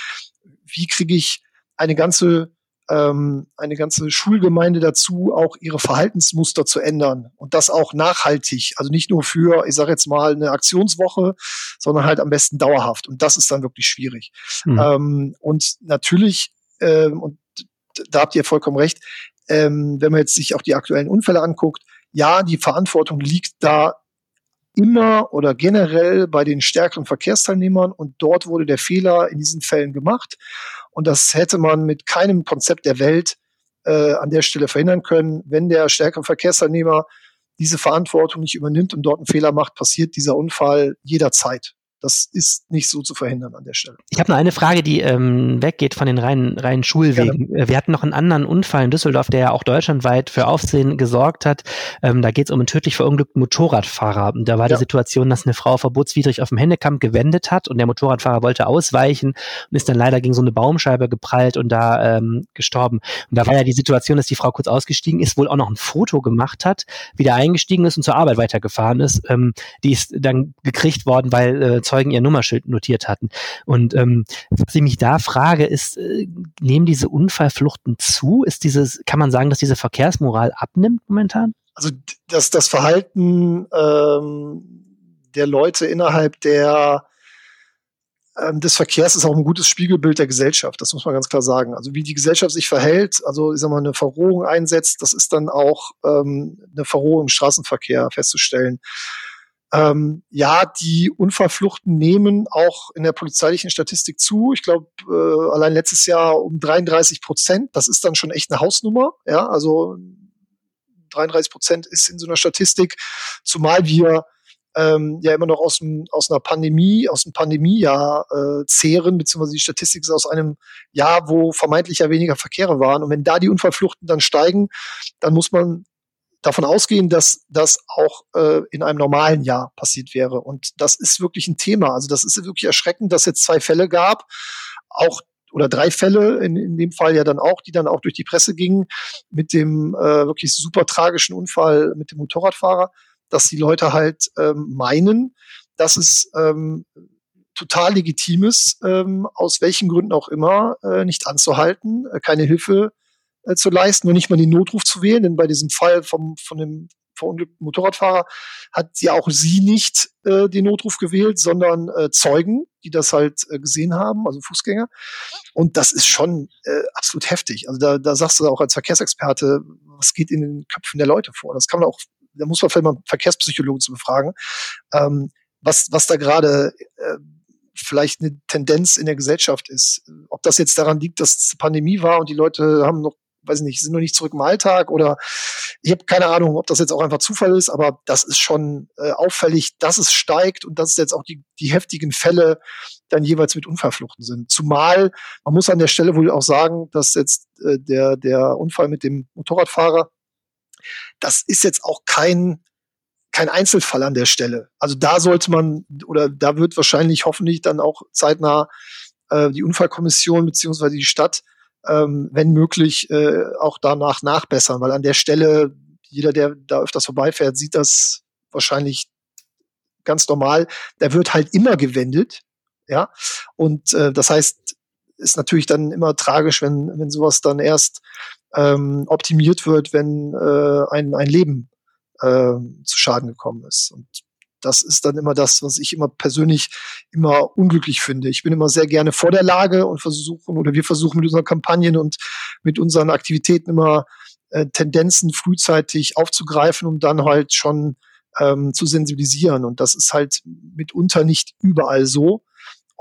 wie kriege ich eine ganze ähm, eine ganze Schulgemeinde dazu, auch ihre Verhaltensmuster zu ändern und das auch nachhaltig. Also nicht nur für, ich sage jetzt mal, eine Aktionswoche, sondern halt am besten dauerhaft. Und das ist dann wirklich schwierig. Mhm. Ähm, und natürlich, ähm, und da habt ihr vollkommen recht, ähm, wenn man jetzt sich auch die aktuellen Unfälle anguckt, ja, die Verantwortung liegt da immer oder generell bei den stärkeren Verkehrsteilnehmern und dort wurde der Fehler in diesen Fällen gemacht. Und das hätte man mit keinem Konzept der Welt äh, an der Stelle verhindern können. Wenn der stärkere Verkehrsteilnehmer diese Verantwortung nicht übernimmt und dort einen Fehler macht, passiert dieser Unfall jederzeit. Das ist nicht so zu verhindern an der Stelle. Ich habe noch eine Frage, die ähm, weggeht von den reinen, reinen Schulwegen. Gerne. Wir hatten noch einen anderen Unfall in Düsseldorf, der ja auch deutschlandweit für Aufsehen gesorgt hat. Ähm, da geht es um einen tödlich verunglückten Motorradfahrer. Und da war ja. die Situation, dass eine Frau verbotswidrig auf dem Händekamp gewendet hat und der Motorradfahrer wollte ausweichen und ist dann leider gegen so eine Baumscheibe geprallt und da ähm, gestorben. Und da war ja die Situation, dass die Frau kurz ausgestiegen ist, wohl auch noch ein Foto gemacht hat, wieder eingestiegen ist und zur Arbeit weitergefahren ist. Ähm, die ist dann gekriegt worden, weil äh, Zeugen ihr Nummerschild notiert hatten. Und ähm, was ich mich da frage, ist, äh, nehmen diese Unfallfluchten zu? Ist dieses, kann man sagen, dass diese Verkehrsmoral abnimmt momentan? Also das, das Verhalten ähm, der Leute innerhalb der ähm, des Verkehrs ist auch ein gutes Spiegelbild der Gesellschaft. Das muss man ganz klar sagen. Also wie die Gesellschaft sich verhält, also ich sag mal eine Verrohung einsetzt, das ist dann auch ähm, eine Verrohung im Straßenverkehr festzustellen. Ähm, ja, die Unfallfluchten nehmen auch in der polizeilichen Statistik zu. Ich glaube, äh, allein letztes Jahr um 33 Prozent. Das ist dann schon echt eine Hausnummer. Ja, also 33 Prozent ist in so einer Statistik, zumal wir ähm, ja immer noch aus, dem, aus einer Pandemie, aus dem Pandemiejahr äh, zehren, beziehungsweise die Statistik ist aus einem Jahr, wo vermeintlich ja weniger Verkehre waren. Und wenn da die Unfallfluchten dann steigen, dann muss man davon ausgehen, dass das auch äh, in einem normalen Jahr passiert wäre. Und das ist wirklich ein Thema. Also das ist wirklich erschreckend, dass es zwei Fälle gab, auch oder drei Fälle in, in dem Fall ja dann auch, die dann auch durch die Presse gingen mit dem äh, wirklich super tragischen Unfall mit dem Motorradfahrer, dass die Leute halt ähm, meinen, dass es ähm, total legitim ist, ähm, aus welchen Gründen auch immer, äh, nicht anzuhalten, äh, keine Hilfe äh, zu leisten und nicht mal den Notruf zu wählen, denn bei diesem Fall vom, von dem verunglückten Motorradfahrer hat ja auch sie nicht äh, den Notruf gewählt, sondern äh, Zeugen, die das halt äh, gesehen haben, also Fußgänger. Und das ist schon äh, absolut heftig. Also da, da sagst du auch als Verkehrsexperte, was geht in den Köpfen der Leute vor? Das kann man auch, da muss man vielleicht mal Verkehrspsychologen zu befragen, ähm, was, was da gerade äh, vielleicht eine Tendenz in der Gesellschaft ist. Ob das jetzt daran liegt, dass es Pandemie war und die Leute haben noch weiß ich nicht, sind noch nicht zurück im Alltag oder ich habe keine Ahnung, ob das jetzt auch einfach Zufall ist, aber das ist schon äh, auffällig, dass es steigt und dass es jetzt auch die, die heftigen Fälle dann jeweils mit Unfallfluchten sind. Zumal, man muss an der Stelle wohl auch sagen, dass jetzt äh, der, der Unfall mit dem Motorradfahrer, das ist jetzt auch kein, kein Einzelfall an der Stelle. Also da sollte man, oder da wird wahrscheinlich hoffentlich dann auch zeitnah äh, die Unfallkommission beziehungsweise die Stadt ähm, wenn möglich, äh, auch danach nachbessern, weil an der Stelle jeder, der da öfters vorbeifährt, sieht das wahrscheinlich ganz normal. Der wird halt immer gewendet. Ja. Und äh, das heißt, ist natürlich dann immer tragisch, wenn, wenn sowas dann erst ähm, optimiert wird, wenn äh, ein, ein Leben äh, zu Schaden gekommen ist. Und das ist dann immer das, was ich immer persönlich immer unglücklich finde. Ich bin immer sehr gerne vor der Lage und versuchen oder wir versuchen mit unseren Kampagnen und mit unseren Aktivitäten immer äh, Tendenzen frühzeitig aufzugreifen, um dann halt schon ähm, zu sensibilisieren. Und das ist halt mitunter nicht überall so.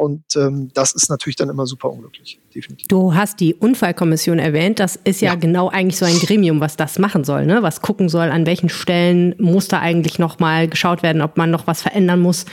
Und ähm, das ist natürlich dann immer super unglücklich, definitiv. Du hast die Unfallkommission erwähnt. Das ist ja, ja, genau eigentlich so ein Gremium, was das machen soll, ne? was gucken soll, an welchen Stellen muss da eigentlich nochmal geschaut werden, ob man noch was verändern muss,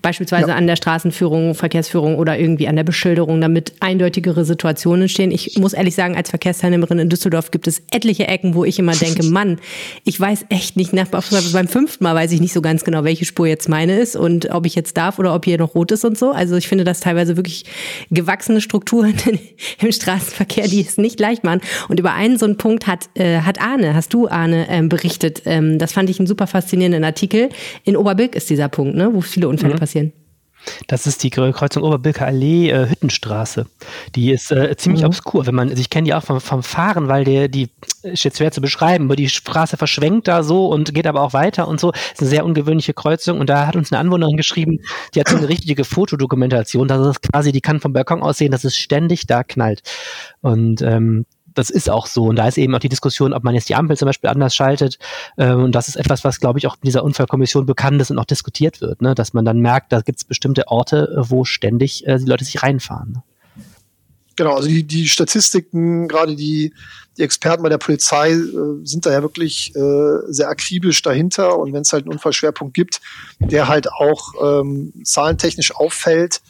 beispielsweise ja. an der Straßenführung, Verkehrsführung oder irgendwie an der Beschilderung, damit eindeutigere Situationen entstehen. Ich muss ehrlich sagen, als Verkehrsteilnehmerin in Düsseldorf gibt es etliche Ecken, wo ich immer denke, Mann, ich weiß echt nicht, nach, beim fünften Mal weiß ich nicht so ganz genau, welche Spur jetzt meine ist und ob ich jetzt darf oder ob hier noch rot ist und so. Also ich finde das teilweise wirklich gewachsene Strukturen im Straßenverkehr, die es nicht leicht machen. Und über einen so einen Punkt hat, äh, hat Arne, hast du Arne ähm, berichtet. Ähm, das fand ich einen super faszinierenden Artikel. In Oberbilk ist dieser Punkt, ne, wo viele Unfälle mhm. passieren. Das ist die Kreuzung Oberbilker Allee, äh, Hüttenstraße. Die ist äh, ziemlich mhm. obskur, wenn man, also ich kenne die auch vom, vom Fahren, weil der, die ist jetzt schwer zu beschreiben, aber die Straße verschwenkt da so und geht aber auch weiter und so. Das ist eine sehr ungewöhnliche Kreuzung und da hat uns eine Anwohnerin geschrieben, die hat so eine richtige Fotodokumentation, dass es quasi, die kann vom Balkon aus sehen, dass es ständig da knallt. Und ähm, das ist auch so. Und da ist eben auch die Diskussion, ob man jetzt die Ampel zum Beispiel anders schaltet. Äh, und das ist etwas, was, glaube ich, auch in dieser Unfallkommission bekannt ist und auch diskutiert wird, ne? dass man dann merkt, da gibt es bestimmte Orte, wo ständig äh, die Leute sich reinfahren. Ne? Genau, also die, die Statistiken, gerade die, die Experten bei der Polizei äh, sind da ja wirklich äh, sehr akribisch dahinter. Und wenn es halt einen Unfallschwerpunkt gibt, der halt auch ähm, zahlentechnisch auffällt,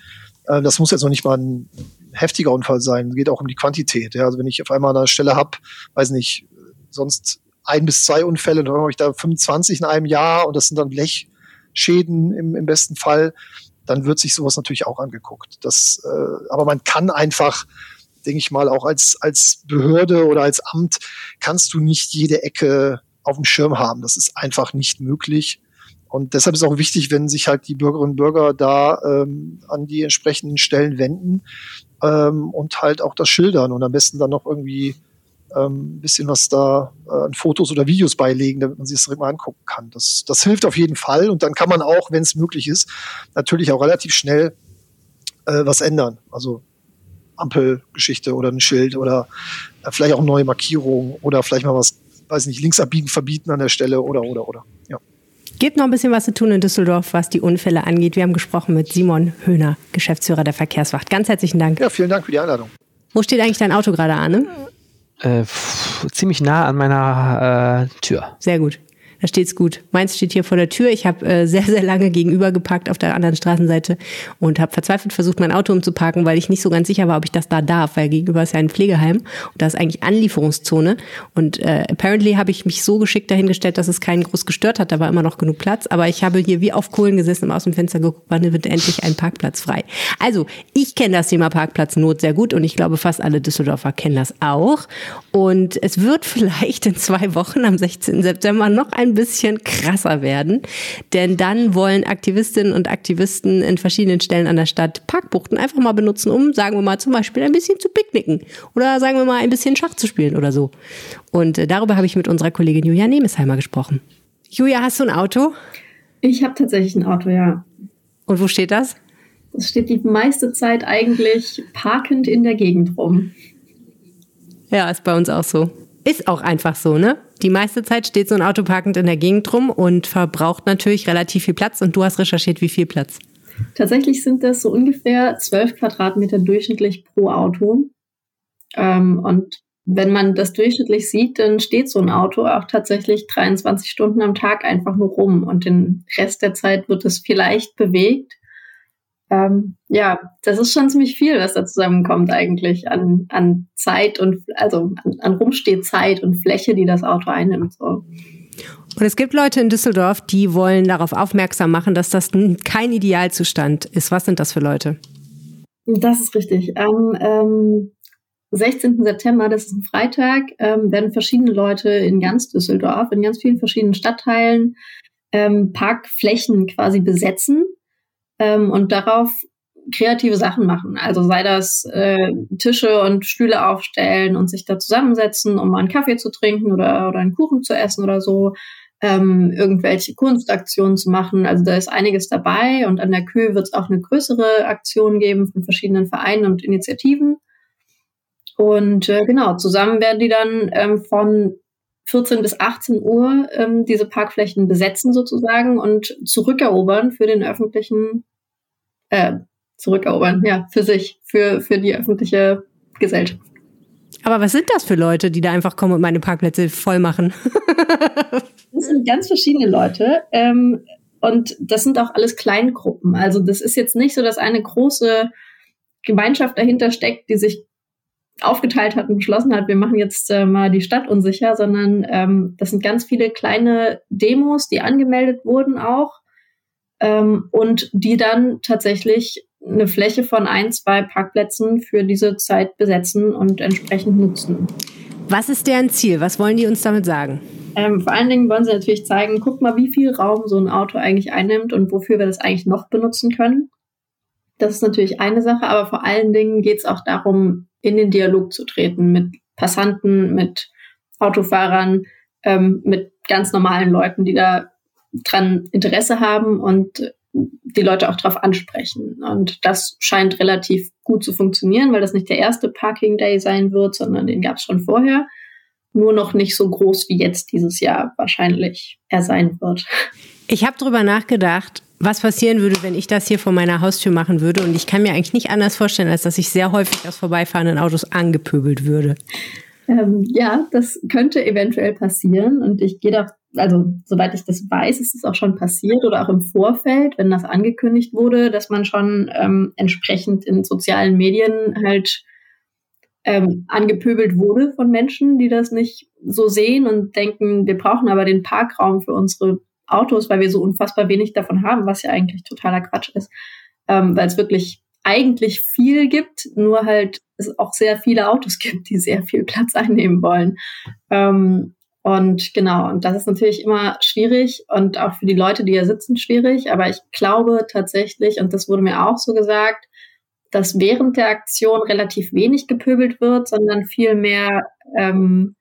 das muss jetzt noch nicht mal ein heftiger Unfall sein. Es geht auch um die Quantität. Ja. Also wenn ich auf einmal eine Stelle habe, weiß nicht, sonst ein bis zwei Unfälle, dann habe ich da 25 in einem Jahr und das sind dann Blechschäden im, im besten Fall, dann wird sich sowas natürlich auch angeguckt. Das, äh, aber man kann einfach, denke ich mal, auch als, als Behörde oder als Amt kannst du nicht jede Ecke auf dem Schirm haben. Das ist einfach nicht möglich. Und deshalb ist auch wichtig, wenn sich halt die Bürgerinnen und Bürger da ähm, an die entsprechenden Stellen wenden ähm, und halt auch das schildern und am besten dann noch irgendwie ähm, bisschen was da äh, an Fotos oder Videos beilegen, damit man sich das mal angucken kann. Das, das hilft auf jeden Fall und dann kann man auch, wenn es möglich ist, natürlich auch relativ schnell äh, was ändern. Also Ampelgeschichte oder ein Schild oder äh, vielleicht auch neue Markierung oder vielleicht mal was, weiß nicht, links abbiegen, verbieten an der Stelle oder oder oder. Ja. Gibt noch ein bisschen was zu tun in Düsseldorf, was die Unfälle angeht. Wir haben gesprochen mit Simon Höhner, Geschäftsführer der Verkehrswacht. Ganz herzlichen Dank. Ja, vielen Dank für die Einladung. Wo steht eigentlich dein Auto gerade, Arne? Äh, ziemlich nah an meiner äh, Tür. Sehr gut. Da steht's gut. Meins steht hier vor der Tür. Ich habe äh, sehr, sehr lange gegenüber geparkt auf der anderen Straßenseite und habe verzweifelt versucht, mein Auto umzuparken, weil ich nicht so ganz sicher war, ob ich das da darf, weil gegenüber ist ja ein Pflegeheim und da ist eigentlich Anlieferungszone. Und äh, apparently habe ich mich so geschickt dahingestellt, dass es keinen groß gestört hat. Da war immer noch genug Platz. Aber ich habe hier wie auf Kohlen gesessen und aus dem Fenster geguckt, wann wird endlich ein Parkplatz frei. Also, ich kenne das Thema Parkplatznot sehr gut und ich glaube, fast alle Düsseldorfer kennen das auch. Und es wird vielleicht in zwei Wochen am 16. September noch ein ein bisschen krasser werden. Denn dann wollen Aktivistinnen und Aktivisten in verschiedenen Stellen an der Stadt Parkbuchten einfach mal benutzen, um, sagen wir mal, zum Beispiel ein bisschen zu picknicken oder sagen wir mal ein bisschen Schach zu spielen oder so. Und äh, darüber habe ich mit unserer Kollegin Julia Nemesheimer gesprochen. Julia, hast du ein Auto? Ich habe tatsächlich ein Auto, ja. Und wo steht das? Das steht die meiste Zeit eigentlich parkend in der Gegend rum. Ja, ist bei uns auch so. Ist auch einfach so, ne? Die meiste Zeit steht so ein Auto parkend in der Gegend rum und verbraucht natürlich relativ viel Platz. Und du hast recherchiert, wie viel Platz? Tatsächlich sind das so ungefähr 12 Quadratmeter durchschnittlich pro Auto. Ähm, und wenn man das durchschnittlich sieht, dann steht so ein Auto auch tatsächlich 23 Stunden am Tag einfach nur rum. Und den Rest der Zeit wird es vielleicht bewegt ähm, ja, das ist schon ziemlich viel, was da zusammenkommt eigentlich an, an Zeit und also an, an Rumstehzeit und Fläche, die das Auto einnimmt. So. Und es gibt Leute in Düsseldorf, die wollen darauf aufmerksam machen, dass das kein Idealzustand ist. Was sind das für Leute? Das ist richtig. Ähm, ähm, 16. September, das ist ein Freitag, ähm, werden verschiedene Leute in ganz Düsseldorf, in ganz vielen verschiedenen Stadtteilen ähm, Parkflächen quasi besetzen ähm, und darauf kreative Sachen machen. Also sei das äh, Tische und Stühle aufstellen und sich da zusammensetzen, um mal einen Kaffee zu trinken oder, oder einen Kuchen zu essen oder so. Ähm, irgendwelche Kunstaktionen zu machen. Also da ist einiges dabei und an der Kühe wird es auch eine größere Aktion geben von verschiedenen Vereinen und Initiativen. Und äh, genau, zusammen werden die dann ähm, von 14 bis 18 Uhr ähm, diese Parkflächen besetzen sozusagen und zurückerobern für den öffentlichen, äh, zurückerobern, ja, für sich, für, für die öffentliche Gesellschaft. Aber was sind das für Leute, die da einfach kommen und meine Parkplätze voll machen? das sind ganz verschiedene Leute. Ähm, und das sind auch alles Kleingruppen. Also das ist jetzt nicht so, dass eine große Gemeinschaft dahinter steckt, die sich aufgeteilt hat und beschlossen hat, wir machen jetzt äh, mal die Stadt unsicher, sondern ähm, das sind ganz viele kleine Demos, die angemeldet wurden auch ähm, und die dann tatsächlich eine Fläche von ein, zwei Parkplätzen für diese Zeit besetzen und entsprechend nutzen. Was ist deren Ziel? Was wollen die uns damit sagen? Ähm, vor allen Dingen wollen sie natürlich zeigen, guck mal, wie viel Raum so ein Auto eigentlich einnimmt und wofür wir das eigentlich noch benutzen können. Das ist natürlich eine Sache, aber vor allen Dingen geht es auch darum, in den Dialog zu treten mit Passanten, mit Autofahrern, ähm, mit ganz normalen Leuten, die da dran Interesse haben und die Leute auch darauf ansprechen. Und das scheint relativ gut zu funktionieren, weil das nicht der erste Parking Day sein wird, sondern den gab es schon vorher. Nur noch nicht so groß wie jetzt dieses Jahr wahrscheinlich er sein wird. Ich habe darüber nachgedacht, was passieren würde, wenn ich das hier vor meiner Haustür machen würde. Und ich kann mir eigentlich nicht anders vorstellen, als dass ich sehr häufig aus vorbeifahrenden Autos angepöbelt würde. Ähm, ja, das könnte eventuell passieren. Und ich gehe doch, also soweit ich das weiß, ist es auch schon passiert oder auch im Vorfeld, wenn das angekündigt wurde, dass man schon ähm, entsprechend in sozialen Medien halt ähm, angepöbelt wurde von Menschen, die das nicht so sehen und denken, wir brauchen aber den Parkraum für unsere Autos, weil wir so unfassbar wenig davon haben, was ja eigentlich totaler Quatsch ist, ähm, weil es wirklich eigentlich viel gibt, nur halt es auch sehr viele Autos gibt, die sehr viel Platz einnehmen wollen. Ähm, und genau, und das ist natürlich immer schwierig und auch für die Leute, die hier sitzen, schwierig. Aber ich glaube tatsächlich, und das wurde mir auch so gesagt, dass während der Aktion relativ wenig gepöbelt wird, sondern vielmehr ähm,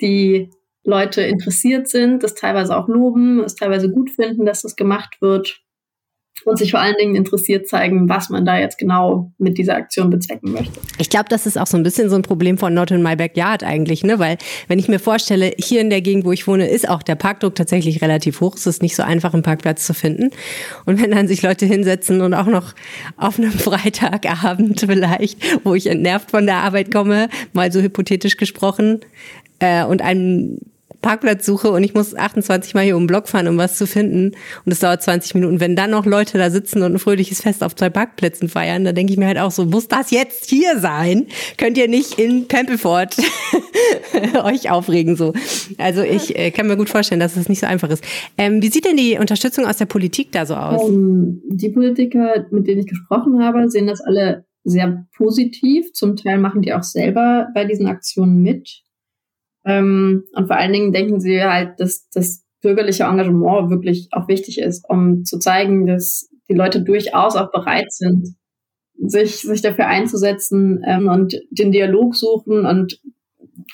die Leute interessiert sind, das teilweise auch loben, es teilweise gut finden, dass das gemacht wird und sich vor allen Dingen interessiert zeigen, was man da jetzt genau mit dieser Aktion bezwecken möchte. Ich glaube, das ist auch so ein bisschen so ein Problem von Not in My Backyard eigentlich, ne? Weil wenn ich mir vorstelle, hier in der Gegend, wo ich wohne, ist auch der Parkdruck tatsächlich relativ hoch. Es ist nicht so einfach, einen Parkplatz zu finden. Und wenn dann sich Leute hinsetzen und auch noch auf einem Freitagabend vielleicht, wo ich entnervt von der Arbeit komme, mal so hypothetisch gesprochen, äh, und einen Parkplatz suche und ich muss 28 Mal hier um den Block fahren, um was zu finden. Und es dauert 20 Minuten. Wenn dann noch Leute da sitzen und ein fröhliches Fest auf zwei Parkplätzen feiern, dann denke ich mir halt auch so, muss das jetzt hier sein? Könnt ihr nicht in Pempelfort euch aufregen so? Also ich äh, kann mir gut vorstellen, dass es nicht so einfach ist. Ähm, wie sieht denn die Unterstützung aus der Politik da so aus? Um, die Politiker, mit denen ich gesprochen habe, sehen das alle sehr positiv. Zum Teil machen die auch selber bei diesen Aktionen mit. Ähm, und vor allen Dingen denken sie halt, dass das bürgerliche Engagement wirklich auch wichtig ist, um zu zeigen, dass die Leute durchaus auch bereit sind, sich, sich dafür einzusetzen ähm, und den Dialog suchen. Und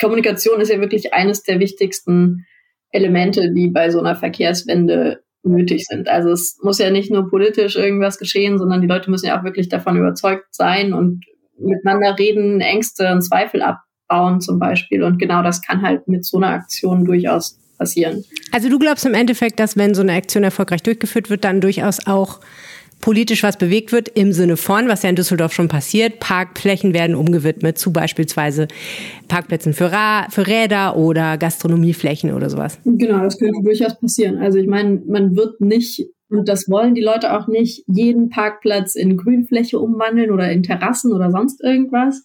Kommunikation ist ja wirklich eines der wichtigsten Elemente, die bei so einer Verkehrswende nötig sind. Also es muss ja nicht nur politisch irgendwas geschehen, sondern die Leute müssen ja auch wirklich davon überzeugt sein und miteinander reden, Ängste und Zweifel ab, bauen zum Beispiel. Und genau das kann halt mit so einer Aktion durchaus passieren. Also du glaubst im Endeffekt, dass wenn so eine Aktion erfolgreich durchgeführt wird, dann durchaus auch politisch was bewegt wird im Sinne von, was ja in Düsseldorf schon passiert, Parkflächen werden umgewidmet zu beispielsweise Parkplätzen für, Ra für Räder oder Gastronomieflächen oder sowas. Genau, das könnte durchaus passieren. Also ich meine, man wird nicht, und das wollen die Leute auch nicht, jeden Parkplatz in Grünfläche umwandeln oder in Terrassen oder sonst irgendwas.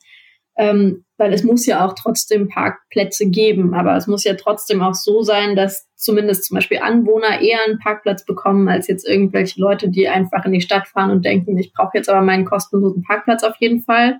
Ähm, weil es muss ja auch trotzdem Parkplätze geben. Aber es muss ja trotzdem auch so sein, dass zumindest zum Beispiel Anwohner eher einen Parkplatz bekommen, als jetzt irgendwelche Leute, die einfach in die Stadt fahren und denken, ich brauche jetzt aber meinen kostenlosen Parkplatz auf jeden Fall.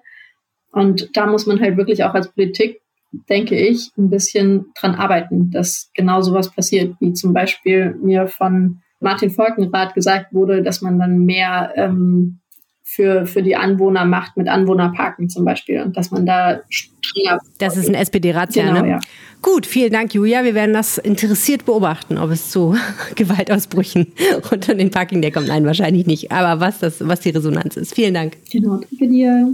Und da muss man halt wirklich auch als Politik, denke ich, ein bisschen dran arbeiten, dass genau sowas passiert, wie zum Beispiel mir von Martin Volkenrath gesagt wurde, dass man dann mehr ähm, für, für die Anwohner macht mit Anwohnerparken zum Beispiel und dass man da strenger. Das ist ein SPD-Ratsjahr, genau, ne? Ja. Gut, vielen Dank, Julia. Wir werden das interessiert beobachten, ob es zu Gewaltausbrüchen unter den Parking kommt. Nein, wahrscheinlich nicht. Aber was, das, was die Resonanz ist. Vielen Dank. Genau, danke dir.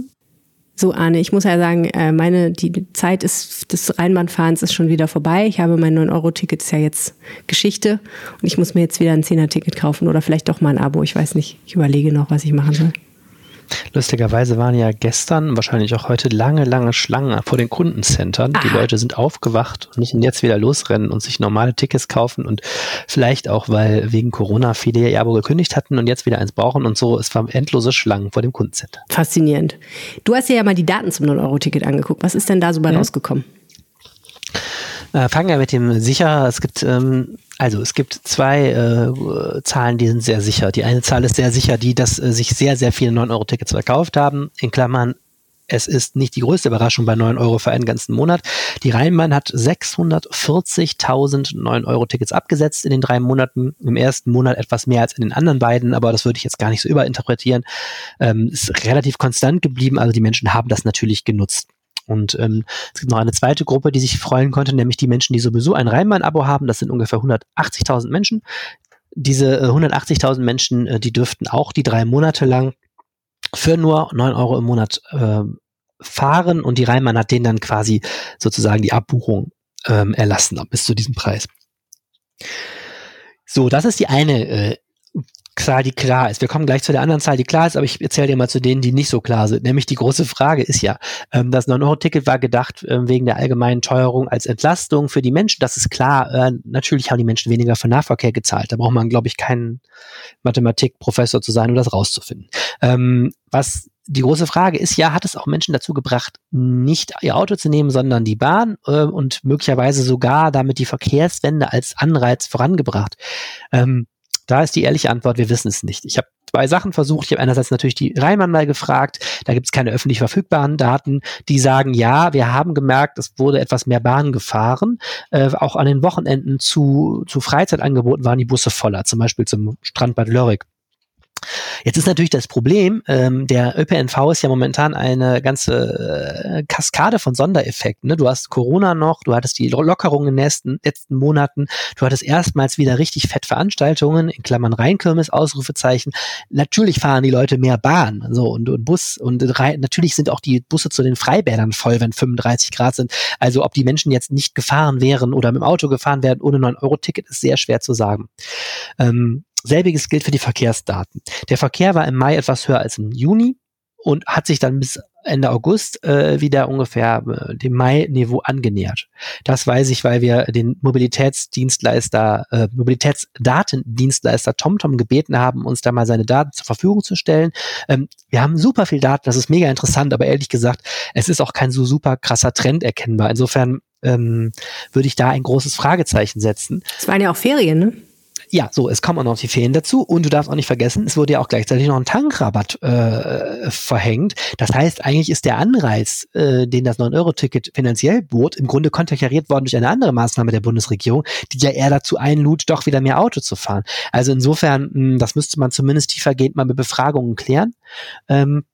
So, Arne, ich muss ja sagen, äh, meine, die Zeit ist, des Rheinbahnfahrens ist schon wieder vorbei. Ich habe mein 9-Euro-Ticket, ist ja jetzt Geschichte. Und ich muss mir jetzt wieder ein 10er-Ticket kaufen oder vielleicht doch mal ein Abo. Ich weiß nicht. Ich überlege noch, was ich machen soll. Lustigerweise waren ja gestern, wahrscheinlich auch heute, lange, lange Schlangen vor den Kundencentern. Aha. Die Leute sind aufgewacht und müssen jetzt wieder losrennen und sich normale Tickets kaufen und vielleicht auch, weil wegen Corona viele ihr Abo gekündigt hatten und jetzt wieder eins brauchen und so. Es waren endlose Schlangen vor dem Kundencenter. Faszinierend. Du hast dir ja mal die Daten zum 0-Euro-Ticket angeguckt. Was ist denn da so bei ja. rausgekommen? Äh, fangen wir mit dem sicher. Es gibt ähm, also es gibt zwei äh, Zahlen, die sind sehr sicher. Die eine Zahl ist sehr sicher, die, dass äh, sich sehr, sehr viele 9-Euro-Tickets verkauft haben. In Klammern, es ist nicht die größte Überraschung bei 9 Euro für einen ganzen Monat. Die Rheinbahn hat 640.000 9-Euro-Tickets abgesetzt in den drei Monaten. Im ersten Monat etwas mehr als in den anderen beiden, aber das würde ich jetzt gar nicht so überinterpretieren. Ähm, ist relativ konstant geblieben, also die Menschen haben das natürlich genutzt. Und ähm, es gibt noch eine zweite Gruppe, die sich freuen konnte, nämlich die Menschen, die sowieso ein Rheinbahn-Abo haben. Das sind ungefähr 180.000 Menschen. Diese äh, 180.000 Menschen, äh, die dürften auch die drei Monate lang für nur 9 Euro im Monat äh, fahren und die Rheinbahn hat denen dann quasi sozusagen die Abbuchung ähm, erlassen bis zu diesem Preis. So, das ist die eine äh, Zahl, die klar ist. Wir kommen gleich zu der anderen Zahl, die klar ist, aber ich erzähle dir mal zu denen, die nicht so klar sind. Nämlich die große Frage ist ja, ähm, das 9-Euro-Ticket war gedacht äh, wegen der allgemeinen Teuerung als Entlastung für die Menschen. Das ist klar. Äh, natürlich haben die Menschen weniger für Nahverkehr gezahlt. Da braucht man, glaube ich, keinen Mathematikprofessor zu sein, um das rauszufinden. Ähm, was die große Frage ist ja, hat es auch Menschen dazu gebracht, nicht ihr Auto zu nehmen, sondern die Bahn äh, und möglicherweise sogar damit die Verkehrswende als Anreiz vorangebracht? Ähm, da ist die ehrliche Antwort, wir wissen es nicht. Ich habe zwei Sachen versucht. Ich habe einerseits natürlich die Rheinmann mal gefragt. Da gibt es keine öffentlich verfügbaren Daten, die sagen, ja, wir haben gemerkt, es wurde etwas mehr Bahn gefahren. Äh, auch an den Wochenenden zu, zu Freizeitangeboten waren die Busse voller, zum Beispiel zum Strandbad Lörrick. Jetzt ist natürlich das Problem, ähm, der ÖPNV ist ja momentan eine ganze äh, Kaskade von Sondereffekten. Ne? Du hast Corona noch, du hattest die Lockerungen in den letzten, letzten Monaten, du hattest erstmals wieder richtig fett Veranstaltungen, in Klammern Rheinkirmes, Ausrufezeichen. Natürlich fahren die Leute mehr Bahn so und, und Bus und rein, natürlich sind auch die Busse zu den Freibädern voll, wenn 35 Grad sind. Also ob die Menschen jetzt nicht gefahren wären oder mit dem Auto gefahren wären ohne 9-Euro-Ticket, ist sehr schwer zu sagen. Ähm, Selbiges gilt für die Verkehrsdaten. Der Verkehr war im Mai etwas höher als im Juni und hat sich dann bis Ende August äh, wieder ungefähr äh, dem Mai-Niveau angenähert. Das weiß ich, weil wir den Mobilitätsdienstleister, äh, Mobilitätsdatendienstleister TomTom gebeten haben, uns da mal seine Daten zur Verfügung zu stellen. Ähm, wir haben super viel Daten, das ist mega interessant, aber ehrlich gesagt, es ist auch kein so super krasser Trend erkennbar. Insofern ähm, würde ich da ein großes Fragezeichen setzen. Es waren ja auch Ferien, ne? Ja, so, es kommen auch noch die Ferien dazu und du darfst auch nicht vergessen, es wurde ja auch gleichzeitig noch ein Tankrabatt äh, verhängt. Das heißt, eigentlich ist der Anreiz, äh, den das 9-Euro-Ticket finanziell bot, im Grunde konterkariert worden durch eine andere Maßnahme der Bundesregierung, die ja eher dazu einlud, doch wieder mehr Auto zu fahren. Also insofern, mh, das müsste man zumindest tiefergehend mal mit Befragungen klären. Ähm,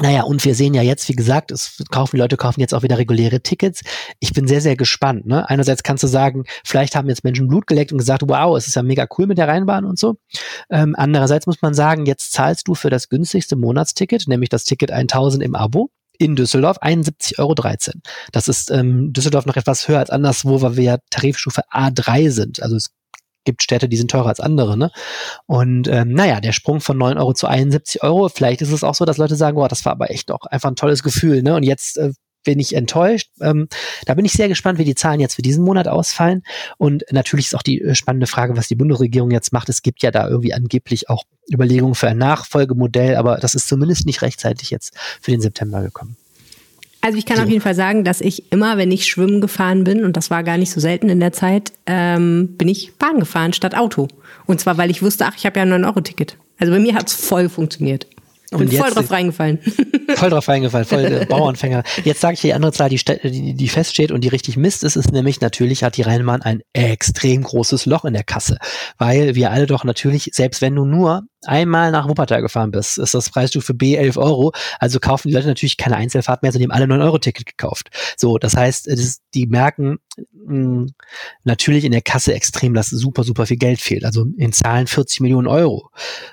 naja, und wir sehen ja jetzt, wie gesagt, es kaufen die Leute kaufen jetzt auch wieder reguläre Tickets. Ich bin sehr, sehr gespannt. Ne? Einerseits kannst du sagen, vielleicht haben jetzt Menschen Blut geleckt und gesagt, wow, es ist ja mega cool mit der Rheinbahn und so. Ähm, andererseits muss man sagen, jetzt zahlst du für das günstigste Monatsticket, nämlich das Ticket 1000 im Abo in Düsseldorf 71,13 Euro. Das ist ähm, Düsseldorf noch etwas höher als anderswo, weil wir ja Tarifstufe A3 sind. Also es gibt Städte, die sind teurer als andere. Ne? Und ähm, naja, der Sprung von 9 Euro zu 71 Euro, vielleicht ist es auch so, dass Leute sagen, boah, das war aber echt auch einfach ein tolles Gefühl. Ne? Und jetzt äh, bin ich enttäuscht. Ähm, da bin ich sehr gespannt, wie die Zahlen jetzt für diesen Monat ausfallen. Und natürlich ist auch die äh, spannende Frage, was die Bundesregierung jetzt macht. Es gibt ja da irgendwie angeblich auch Überlegungen für ein Nachfolgemodell, aber das ist zumindest nicht rechtzeitig jetzt für den September gekommen. Also ich kann so. auf jeden Fall sagen, dass ich immer, wenn ich schwimmen gefahren bin, und das war gar nicht so selten in der Zeit, ähm, bin ich Bahn gefahren statt Auto. Und zwar, weil ich wusste, ach, ich habe ja ein 9-Euro-Ticket. Also bei mir hat es voll funktioniert. Bin und voll drauf reingefallen. Voll drauf reingefallen, voll äh, Bauernfänger. Jetzt sage ich dir die andere Zahl, die, die, die feststeht und die richtig misst ist, ist nämlich natürlich hat die Rheinbahn ein extrem großes Loch in der Kasse, weil wir alle doch natürlich, selbst wenn du nur einmal nach Wuppertal gefahren bist, ist das Preisstufe B 11 Euro, also kaufen die Leute natürlich keine Einzelfahrt mehr, sondern die haben alle 9 Euro Ticket gekauft. So, das heißt, das, die merken mh, hm, natürlich in der Kasse extrem, dass super, super viel Geld fehlt. Also in Zahlen 40 Millionen Euro.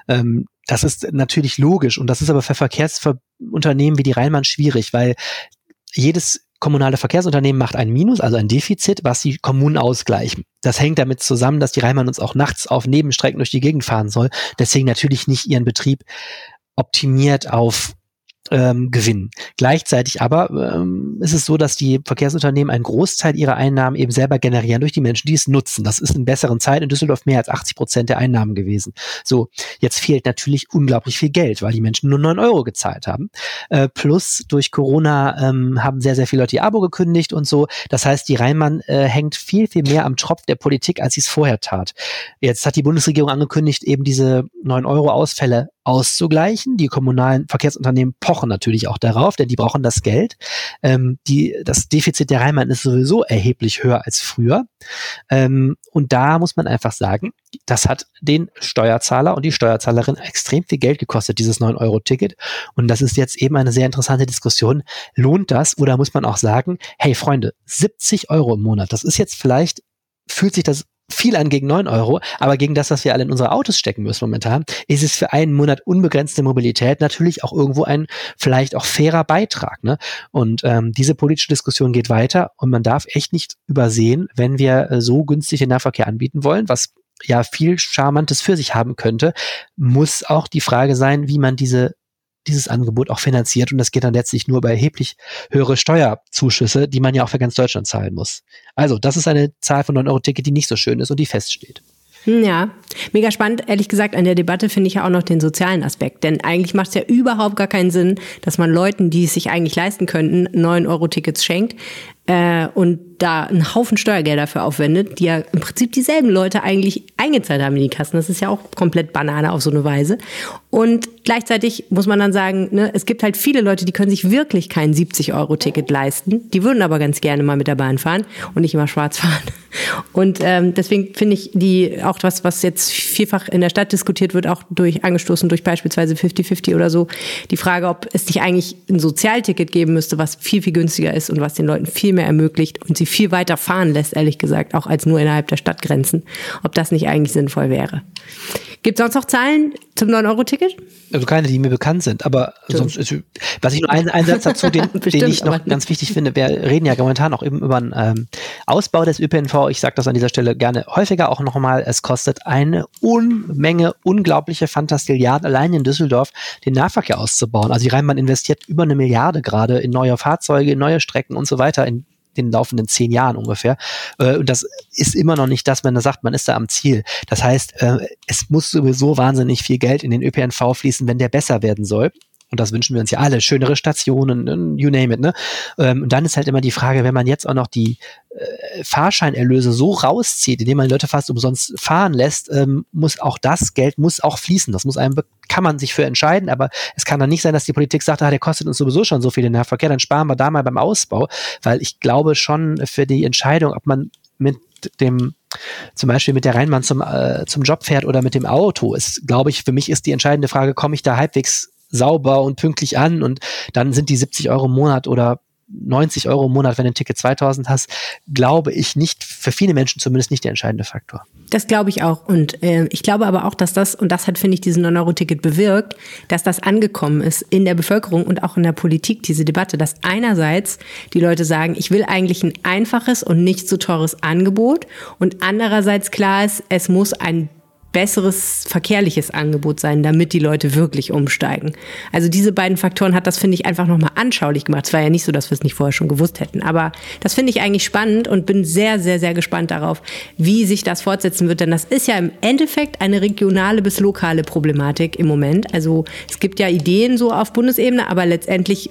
Ähm, das ist natürlich logisch und das ist aber für Verkehrsunternehmen wie die Rheinbahn schwierig, weil jedes kommunale Verkehrsunternehmen macht ein Minus, also ein Defizit, was die Kommunen ausgleichen. Das hängt damit zusammen, dass die Rheinbahn uns auch nachts auf Nebenstrecken durch die Gegend fahren soll. Deswegen natürlich nicht ihren Betrieb optimiert auf ähm, gewinnen. Gleichzeitig aber ähm, ist es so, dass die Verkehrsunternehmen einen Großteil ihrer Einnahmen eben selber generieren durch die Menschen, die es nutzen. Das ist in besseren Zeiten in Düsseldorf mehr als 80 Prozent der Einnahmen gewesen. So, jetzt fehlt natürlich unglaublich viel Geld, weil die Menschen nur neun Euro gezahlt haben. Äh, plus durch Corona ähm, haben sehr, sehr viele Leute ihr Abo gekündigt und so. Das heißt, die Rheinmann äh, hängt viel, viel mehr am Tropf der Politik, als sie es vorher tat. Jetzt hat die Bundesregierung angekündigt, eben diese neun Euro Ausfälle auszugleichen. Die kommunalen Verkehrsunternehmen pochen natürlich auch darauf, denn die brauchen das Geld. Ähm, die, das Defizit der Rheinbahn ist sowieso erheblich höher als früher. Ähm, und da muss man einfach sagen, das hat den Steuerzahler und die Steuerzahlerin extrem viel Geld gekostet, dieses 9-Euro-Ticket. Und das ist jetzt eben eine sehr interessante Diskussion. Lohnt das oder muss man auch sagen, hey Freunde, 70 Euro im Monat, das ist jetzt vielleicht fühlt sich das viel an gegen neun Euro, aber gegen das, was wir alle in unsere Autos stecken müssen momentan, ist es für einen Monat unbegrenzte Mobilität natürlich auch irgendwo ein vielleicht auch fairer Beitrag. Ne? Und ähm, diese politische Diskussion geht weiter und man darf echt nicht übersehen, wenn wir äh, so günstig den Nahverkehr anbieten wollen, was ja viel Charmantes für sich haben könnte, muss auch die Frage sein, wie man diese dieses Angebot auch finanziert und das geht dann letztlich nur über erheblich höhere Steuerzuschüsse, die man ja auch für ganz Deutschland zahlen muss. Also das ist eine Zahl von 9 Euro Ticket, die nicht so schön ist und die feststeht. Ja, mega spannend. Ehrlich gesagt, an der Debatte finde ich ja auch noch den sozialen Aspekt. Denn eigentlich macht es ja überhaupt gar keinen Sinn, dass man Leuten, die es sich eigentlich leisten könnten, 9 Euro Tickets schenkt äh, und da einen Haufen Steuergelder dafür aufwendet, die ja im Prinzip dieselben Leute eigentlich eingezahlt haben in die Kassen. Das ist ja auch komplett Banane auf so eine Weise. Und gleichzeitig muss man dann sagen, ne, es gibt halt viele Leute, die können sich wirklich kein 70-Euro-Ticket leisten. Die würden aber ganz gerne mal mit der Bahn fahren und nicht immer schwarz fahren. Und ähm, deswegen finde ich die auch was, was jetzt vielfach in der Stadt diskutiert wird, auch durch angestoßen durch beispielsweise 50-50 oder so, die Frage, ob es nicht eigentlich ein Sozialticket geben müsste, was viel, viel günstiger ist und was den Leuten viel mehr ermöglicht und sie viel weiter fahren lässt, ehrlich gesagt, auch als nur innerhalb der Stadtgrenzen, ob das nicht eigentlich sinnvoll wäre. Gibt es sonst noch Zahlen zum 9-Euro-Ticket? Also keine, die mir bekannt sind, aber sonst ist, was ich nur einen, einen Satz dazu, den, Bestimmt, den ich noch ganz wichtig finde, wir reden ja momentan auch eben über einen ähm, Ausbau des ÖPNV. Ich sage das an dieser Stelle gerne häufiger auch nochmal. Es kostet eine Unmenge, unglaubliche Fantastilliarden allein in Düsseldorf, den Nahverkehr auszubauen. Also die Rheinbahn investiert über eine Milliarde gerade in neue Fahrzeuge, in neue Strecken und so weiter, in den laufenden zehn Jahren ungefähr. Äh, und das ist immer noch nicht das, wenn er sagt, man ist da am Ziel. Das heißt, äh, es muss sowieso wahnsinnig viel Geld in den ÖPNV fließen, wenn der besser werden soll und das wünschen wir uns ja alle, schönere Stationen, ne, you name it, ne? Ähm, und dann ist halt immer die Frage, wenn man jetzt auch noch die äh, Fahrscheinerlöse so rauszieht, indem man Leute fast umsonst fahren lässt, ähm, muss auch das Geld muss auch fließen. Das muss einem, kann man sich für entscheiden, aber es kann dann nicht sein, dass die Politik sagt, ah, der kostet uns sowieso schon so viel in der Verkehr, dann sparen wir da mal beim Ausbau, weil ich glaube schon für die Entscheidung, ob man mit dem zum Beispiel mit der Rheinbahn zum, äh, zum Job fährt oder mit dem Auto, ist, glaube ich, für mich ist die entscheidende Frage, komme ich da halbwegs sauber und pünktlich an und dann sind die 70 Euro im Monat oder 90 Euro im Monat, wenn du ein Ticket 2000 hast, glaube ich nicht, für viele Menschen zumindest nicht der entscheidende Faktor. Das glaube ich auch. Und äh, ich glaube aber auch, dass das, und das hat, finde ich, diesen 9-Euro-Ticket bewirkt, dass das angekommen ist in der Bevölkerung und auch in der Politik, diese Debatte, dass einerseits die Leute sagen, ich will eigentlich ein einfaches und nicht so teures Angebot und andererseits klar ist, es muss ein besseres verkehrliches Angebot sein, damit die Leute wirklich umsteigen. Also diese beiden Faktoren hat das, finde ich, einfach nochmal anschaulich gemacht. Es war ja nicht so, dass wir es nicht vorher schon gewusst hätten. Aber das finde ich eigentlich spannend und bin sehr, sehr, sehr gespannt darauf, wie sich das fortsetzen wird. Denn das ist ja im Endeffekt eine regionale bis lokale Problematik im Moment. Also es gibt ja Ideen so auf Bundesebene, aber letztendlich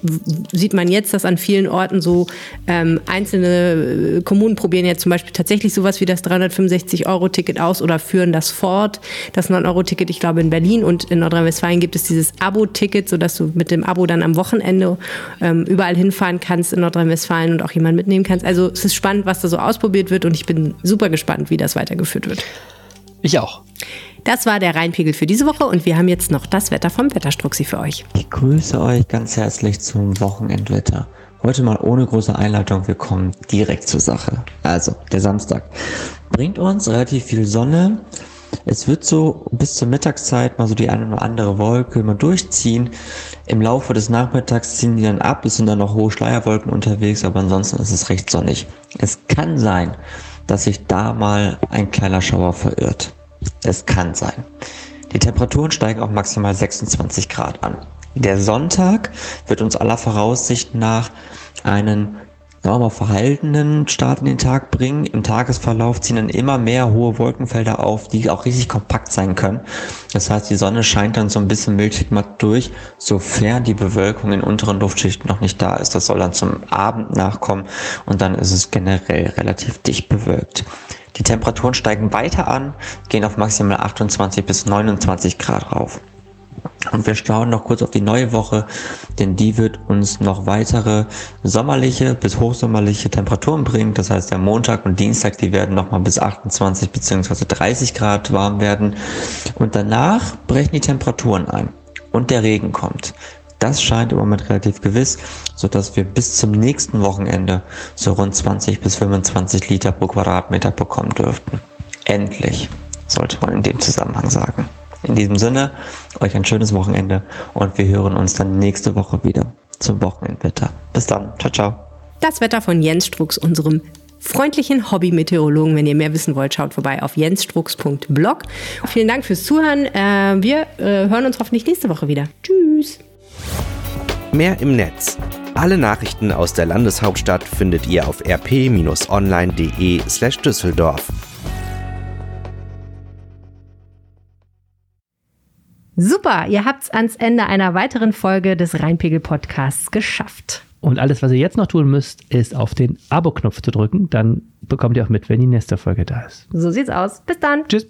sieht man jetzt, dass an vielen Orten so ähm, einzelne äh, Kommunen probieren jetzt zum Beispiel tatsächlich sowas wie das 365-Euro-Ticket aus oder führen das fort das 9-Euro-Ticket, ich glaube in Berlin und in Nordrhein-Westfalen gibt es dieses Abo-Ticket, sodass du mit dem Abo dann am Wochenende ähm, überall hinfahren kannst in Nordrhein-Westfalen und auch jemanden mitnehmen kannst. Also es ist spannend, was da so ausprobiert wird und ich bin super gespannt, wie das weitergeführt wird. Ich auch. Das war der Rheinpegel für diese Woche und wir haben jetzt noch das Wetter vom Wetterstruxi für euch. Ich grüße euch ganz herzlich zum Wochenendwetter. Heute mal ohne große Einleitung, wir kommen direkt zur Sache. Also, der Samstag bringt uns relativ viel Sonne. Es wird so bis zur Mittagszeit mal so die eine oder andere Wolke mal durchziehen. Im Laufe des Nachmittags ziehen die dann ab. Es sind dann noch hohe Schleierwolken unterwegs, aber ansonsten ist es recht sonnig. Es kann sein, dass sich da mal ein kleiner Schauer verirrt. Es kann sein. Die Temperaturen steigen auf maximal 26 Grad an. Der Sonntag wird uns aller Voraussicht nach einen mal, verhaltenen Start in den Tag bringen. Im Tagesverlauf ziehen dann immer mehr hohe Wolkenfelder auf, die auch richtig kompakt sein können. Das heißt, die Sonne scheint dann so ein bisschen milchig matt durch, sofern die Bewölkung in unteren Luftschichten noch nicht da ist. Das soll dann zum Abend nachkommen und dann ist es generell relativ dicht bewölkt. Die Temperaturen steigen weiter an, gehen auf maximal 28 bis 29 Grad rauf. Und wir schauen noch kurz auf die neue Woche, denn die wird uns noch weitere sommerliche bis hochsommerliche Temperaturen bringen. Das heißt, der Montag und Dienstag, die werden nochmal bis 28 bzw. 30 Grad warm werden. Und danach brechen die Temperaturen ein und der Regen kommt. Das scheint im Moment relativ gewiss, sodass wir bis zum nächsten Wochenende so rund 20 bis 25 Liter pro Quadratmeter bekommen dürften. Endlich, sollte man in dem Zusammenhang sagen. In diesem Sinne, euch ein schönes Wochenende und wir hören uns dann nächste Woche wieder zum Wochenendwetter. Bis dann. Ciao, ciao. Das Wetter von Jens Strux, unserem freundlichen Hobby-Meteorologen. Wenn ihr mehr wissen wollt, schaut vorbei auf jensstrux.blog. Vielen Dank fürs Zuhören. Äh, wir äh, hören uns hoffentlich nächste Woche wieder. Tschüss. Mehr im Netz. Alle Nachrichten aus der Landeshauptstadt findet ihr auf rp-online.de Super, ihr habt's ans Ende einer weiteren Folge des Rheinpegel-Podcasts geschafft. Und alles, was ihr jetzt noch tun müsst, ist auf den Abo-Knopf zu drücken. Dann bekommt ihr auch mit, wenn die nächste Folge da ist. So sieht's aus. Bis dann. Tschüss.